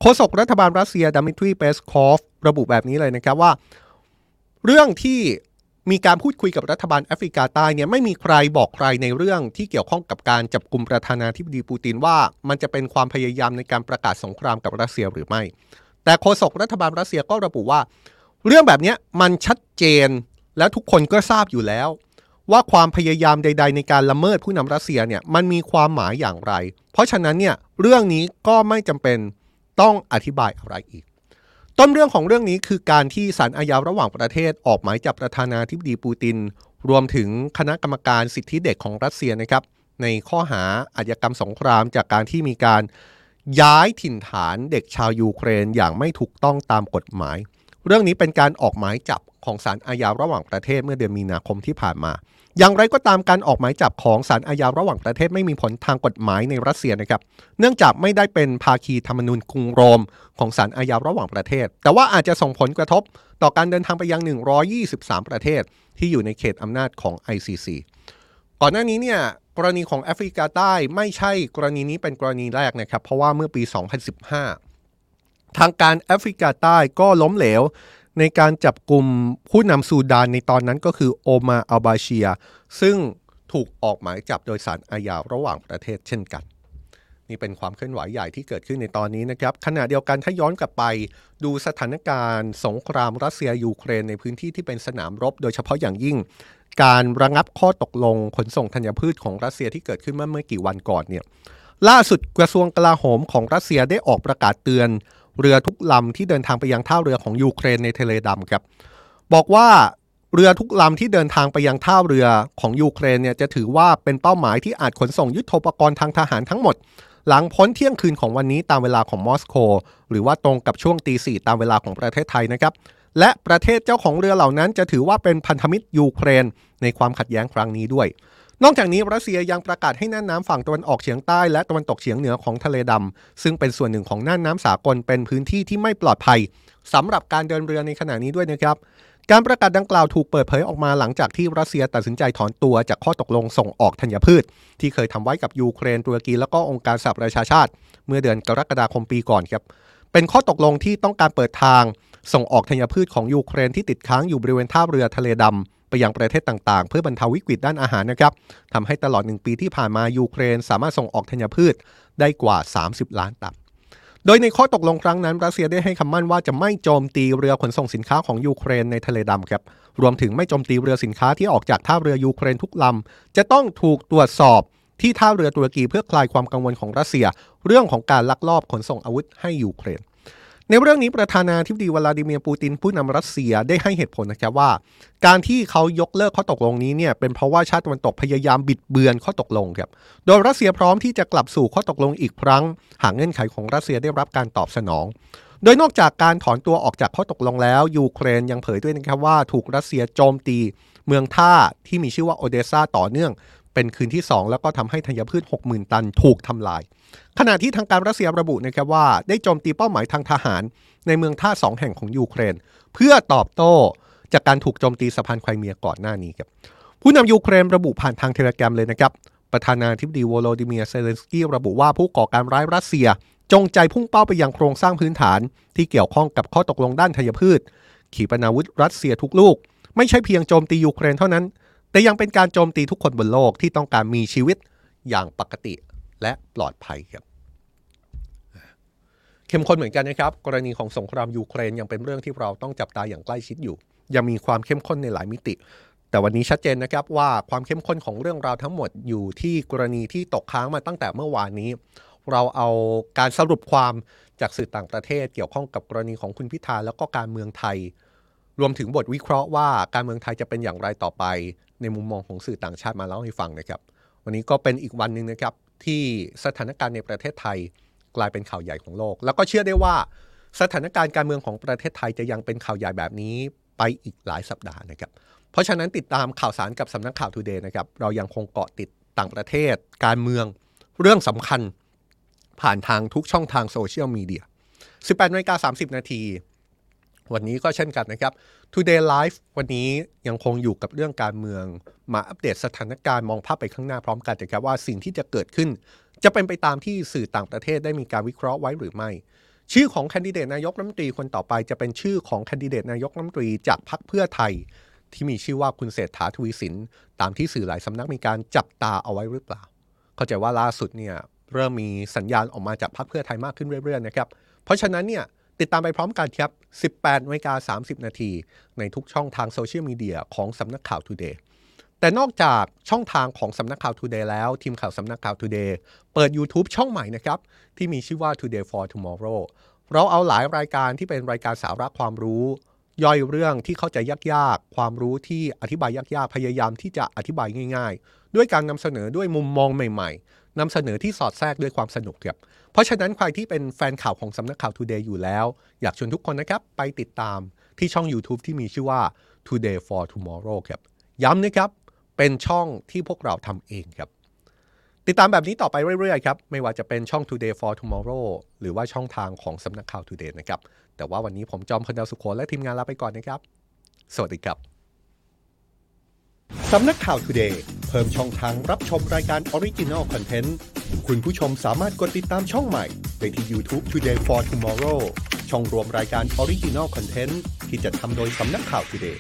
โฆษกรัฐบาลรัสเซียดามิทรีเปสคอฟระบุแบบนี้เลยนะครับว่า เรื่องที่มีการพูดคุยกับรัฐบาลแอฟริกาใต้เนี่ยไม่มีใครบอกใครในเรื่องที่เกี่ยวข้องกับการจับกลุ่มประธานาธิบดีปูตินว่า มันจะเป็นความพยายามในการประกาศสงครามกับรัสเซียหรือไม่ แต่โฆษกรัฐบาลรัสเซียก็ระบุว่า เรื่องแบบนี้มันชัดเจนและทุกคนก็ทราบอยู่แล้ว ว่าความพยายามใด ๆ ในการละเมิดผู้นำรัสเซียเนี่ยมันมีความหมายอย่างไร เพราะฉะนั้นเนี่ยเรื่องนี้ก็ไม่จำเป็น ต้องอธิบายอะไรอีก ต้นเรื่องของเรื่องนี้คือการที่ศาลอาญาระหว่างประเทศออกหมายจับประธานาธิบดีปูติน รวมถึงคณะกรรมการสิทธิเด็กของรัสเซียนะครับ ในข้อหาอาชญากรรมสงครามจากการที่มีการย้ายถิ่นฐานเด็กชาวยูเครนอย่างไม่ถูกต้องตามกฎหมาย เรื่องนี้เป็นการออกหมายจับของศาลอาญาระหว่างประเทศเมื่อเดือนมีนาคมที่ผ่านมา อย่างไรก็ตามการออกหมายจับของศาลอาญาระหว่างประเทศไม่มีผลทางกฎหมายในรัสเซียนะครับ เนื่องจากไม่ได้เป็นภาคีธรรมนูญกรุงโรมของศาลอาญาระหว่างประเทศ แต่ว่าอาจจะส่งผลกระทบต่อการเดินทางไปยัง 123 ประเทศที่อยู่ในเขตอำนาจของ ICC ก่อนหน้านี้เนี่ยกรณีของแอฟริกาใต้ไม่ใช่กรณีนี้เป็นกรณีแรกนะครับ เพราะว่าเมื่อปี 2015 ทางการแอฟริกาใต้ก็ล้มเหลว ในการจับกลุ่มผู้นำซูดานในตอนนั้นก็คือโอมาอัลบาเชีย ซึ่งถูกออกหมายจับโดยสารอาญาระหว่างประเทศเช่นกัน นี่เป็นความเคลื่อนไหวใหญ่ที่เกิดขึ้นในตอนนี้นะครับขณะเดียวกันถ้าย้อนกลับไป ดูสถานการณ์ สงครามรัสเซียยูเครนในพื้นที่ที่เป็นสนามรบ โดยเฉพาะอย่างยิ่ง การระงับข้อตกลงขนส่งธัญพืชของรัสเซียที่เกิดขึ้นเมื่อไม่กี่วันก่อนเนี่ยล่าสุดกระทรวงกลาโหมของรัสเซียได้ออกประกาศเตือน เรือทุกลำที่เดินทางไปยังท่าเรือของยูเครนในทะเลดำครับ บอกว่าเรือทุกลำที่เดินทางไปยังท่าเรือของยูเครนเนี่ยจะถือว่าเป็นเป้าหมายที่อาจขนส่งยุทโธปกรณ์ทางทหารทั้งหมด หลังพ้นเที่ยงคืนของวันนี้ตามเวลาของมอสโกหรือว่าตรงกับช่วงตีสี่ตามเวลาของประเทศไทยนะครับ และประเทศเจ้าของเรือเหล่านั้นจะถือว่าเป็นพันธมิตรยูเครน ในความขัดแย้งครั้งนี้ด้วย นอกจากนี้รัสเซียยังประกาศให้น่านน้ำฝั่งตะวันออกเฉียงใต้และตะวันตกเฉียงเหนือของทะเลดำซึ่งเป็นส่วนหนึ่งของน่านน้ำสากลเป็นพื้นที่ที่ไม่ปลอดภัยสำหรับการเดินเรือในขณะนี้ด้วยนะครับ การประกาศดังกล่าวถูกเปิดเผยออกมาหลังจากที่รัสเซียตัดสินใจถอนตัวจากข้อตกลงส่งออกธัญพืช ที่เคยทำไว้กับยูเครนตุรกีและก็องค์การสหประชาชาติ เมื่อเดือนกรกฎาคมปีก่อนครับเป็นข้อตกลงที่ต้องการเปิดทาง ส่งออกธัญพืชของยูเครนที่ติดค้างอยู่บริเวณท่าเรือทะเลดำ ไปยังประเทศต่างๆ เพื่อบรรเทาวิกฤตด้านอาหารนะครับทำให้ตลอดหนึ่งปีที่ผ่านมายูเครน สามารถส่งออกธัญพืชได้กว่า 30 ล้านตันโดยในข้อตกลงครั้งนั้น รัสเซียได้ให้คำมั่นว่าจะไม่โจมตีเรือขนส่งสินค้าของยูเครนในทะเลดำครับ รวมถึงไม่โจมตีเรือสินค้าที่ออกจากท่าเรือยูเครนทุกลำ จะต้องถูกตรวจสอบที่ท่าเรือตุรกีเพื่อคลายความกังวลของรัสเซีย เรื่องของการลักลอบขนส่งอาวุธให้ยูเครน ในเรื่องนี้ประธานาธิบดีวลาดิเมียร์ปูตินผู้นำรัสเซียได้ให้เหตุผลนะครับว่า การที่เขายกเลิกข้อตกลงนี้เนี่ยเป็นเพราะว่าชาติตะวันตกพยายามบิดเบือนข้อตกลงครับโดยรัสเซียพร้อมที่จะกลับสู่ข้อตกลงอีกครั้ง หากเงื่อนไขของรัสเซียได้รับการตอบสนอง โดยนอกจากการถอนตัวออกจากข้อตกลงแล้ว ยูเครนยังเผยด้วยนะครับว่าถูกรัสเซียโจมตี เมืองท่าที่มีชื่อว่าโอเดซาต่อเนื่อง เป็นคืนที่ 2 แล้วก็ทำให้ธัญพืช 60,000 ตันถูกทำลาย ขณะที่ทางการรัสเซียระบุนะครับว่าได้โจมตีเป้าหมายทางทหาร ในเมืองท่าสองแห่งของยูเครน เพื่อตอบโต้จากการถูกโจมตีสะพานไครเมียก่อนหน้านี้ครับผู้นำยูเครนระบุผ่านทาง Telegram เลยนะครับประธานาธิบดีโวโลดิเมียร์เซเลนสกี้ระบุว่าผู้ก่อการร้ายรัสเซีย จงใจพุ่งเป้าไปยังโครงสร้างพื้นฐาน ที่เกี่ยวข้องกับข้อตกลงด้านธัญพืช ขีปนาวุธรัสเซียทุกลูก ไม่ใช่เพียงโจมตียูเครนเท่านั้น แต่ยังเป็นการโจมตีทุกคนบนโลกที่ต้องการมีชีวิตอย่างปกติและปลอดภัยครับเข้มข้นเหมือนกันนะครับ กรณีของสงครามยูเครนยังเป็นเรื่องที่เราต้องจับตาอย่างใกล้ชิดอยู่ ยังมีความเข้มข้นในหลายมิติ แต่วันนี้ชัดเจนนะครับว่าความเข้มข้นของเรื่องราวทั้งหมดอยู่ที่กรณีที่ตกค้างมาตั้งแต่เมื่อวานนี้ เราเอาการสรุปความจากสื่อต่างประเทศ เกี่ยวข้องกับกรณีของคุณพิธาแล้วก็การเมืองไทย รวมถึงบทวิเคราะห์ว่าการเมืองไทยจะเป็นอย่างไรต่อไป ในมุมมองของสื่อต่างชาติมาเล่าให้ฟังนะครับ วันนี้ก็เป็นอีกวันหนึ่งนะครับที่สถานการณ์ในประเทศไทยกลายเป็นข่าวใหญ่ของโลก แล้วก็เชื่อได้ว่า สถานการณ์การเมืองของประเทศไทยจะยังเป็นข่าวใหญ่แบบนี้ไปอีกหลายสัปดาห์นะครับ เพราะฉะนั้นติดตามข่าวสารกับสำนักข่าวทูเดย์นะครับ เรายังคงเกาะติดต่างประเทศ การเมือง เรื่องสำคัญ ผ่านทางทุกช่องทางโซเชียลมีเดีย 18นาฬิกา30 นาที วันนี้ก็เช่นกันนะครับ Today Live วันนี้ยังคงอยู่กับเรื่องการเมือง มาอัปเดตสถานการณ์มองภาพไปข้างหน้าพร้อมกันนะครับว่าสิ่งที่จะเกิดขึ้น จะเป็นไปตามที่สื่อต่างประเทศได้มีการวิเคราะห์ไว้หรือไม่ ชื่อของแคนดิเดตนายกรัฐมนตรีคนต่อไปจะเป็นชื่อของแคนดิเดตนายกรัฐมนตรีจากพรรคเพื่อไทย ที่มีชื่อว่าคุณเศรษฐาทวีสิน ตามที่สื่อหลายสำนักมีการจับตาเอาไว้หรือเปล่า เข้าใจว่าล่าสุดเนี่ยเริ่มมีสัญญาณออกมาจากพรรคเพื่อไทยมากขึ้นเรื่อยๆนะครับเพราะฉะนั้นเนี่ย ติดตามไปพร้อมกันครับ 18นาฬิกา30 นาที ในทุกช่องทางโซเชียลมีเดียของสำนักข่าว Today แต่นอกจากช่องทางของสำนักข่าว Today แล้ว ทีมข่าวสำนักข่าว Today เปิด YouTube ช่องใหม่นะครับ ที่มีชื่อว่า Today for Tomorrow เราเอาหลายรายการที่เป็นรายการสาระความรู้ ย่อยเรื่องที่เข้าใจยากๆ ความรู้ที่อธิบายยากๆ พยายามที่จะอธิบายง่าย ๆ ด้วยการนำเสนอด้วยมุมมองใหม่ ๆนำเสนอที่สอดแทรกด้วยความสนุกครับ เพราะฉะนั้นใครที่เป็นแฟนข่าวของสำนักข่าว Today อยู่แล้ว อยากชวนทุกคนนะครับ ไปติดตามที่ช่อง YouTube ที่มีชื่อว่า Today for Tomorrow ครับ ย้ำนะครับ เป็นช่องที่พวกเราทำเองครับ ติดตามแบบนี้ต่อไปเรื่อยๆครับ ไม่ว่าจะเป็นช่อง Today for Tomorrow หรือว่าช่องทางของสำนักข่าว Today นะครับ แต่ว่าวันนี้ผมจอมพลดาวสุโขและทีมงานลาไปก่อนนะครับ สวัสดีครับสำนักข่าว Today เพิ่มช่องทางรับชมรายการ Original Content คุณผู้ชมสามารถกดติดตามช่องใหม่ได้ที่ YouTube Today for Tomorrow ช่องรวมรายการ Original Content ที่จะทำโดยสำนักข่าว Today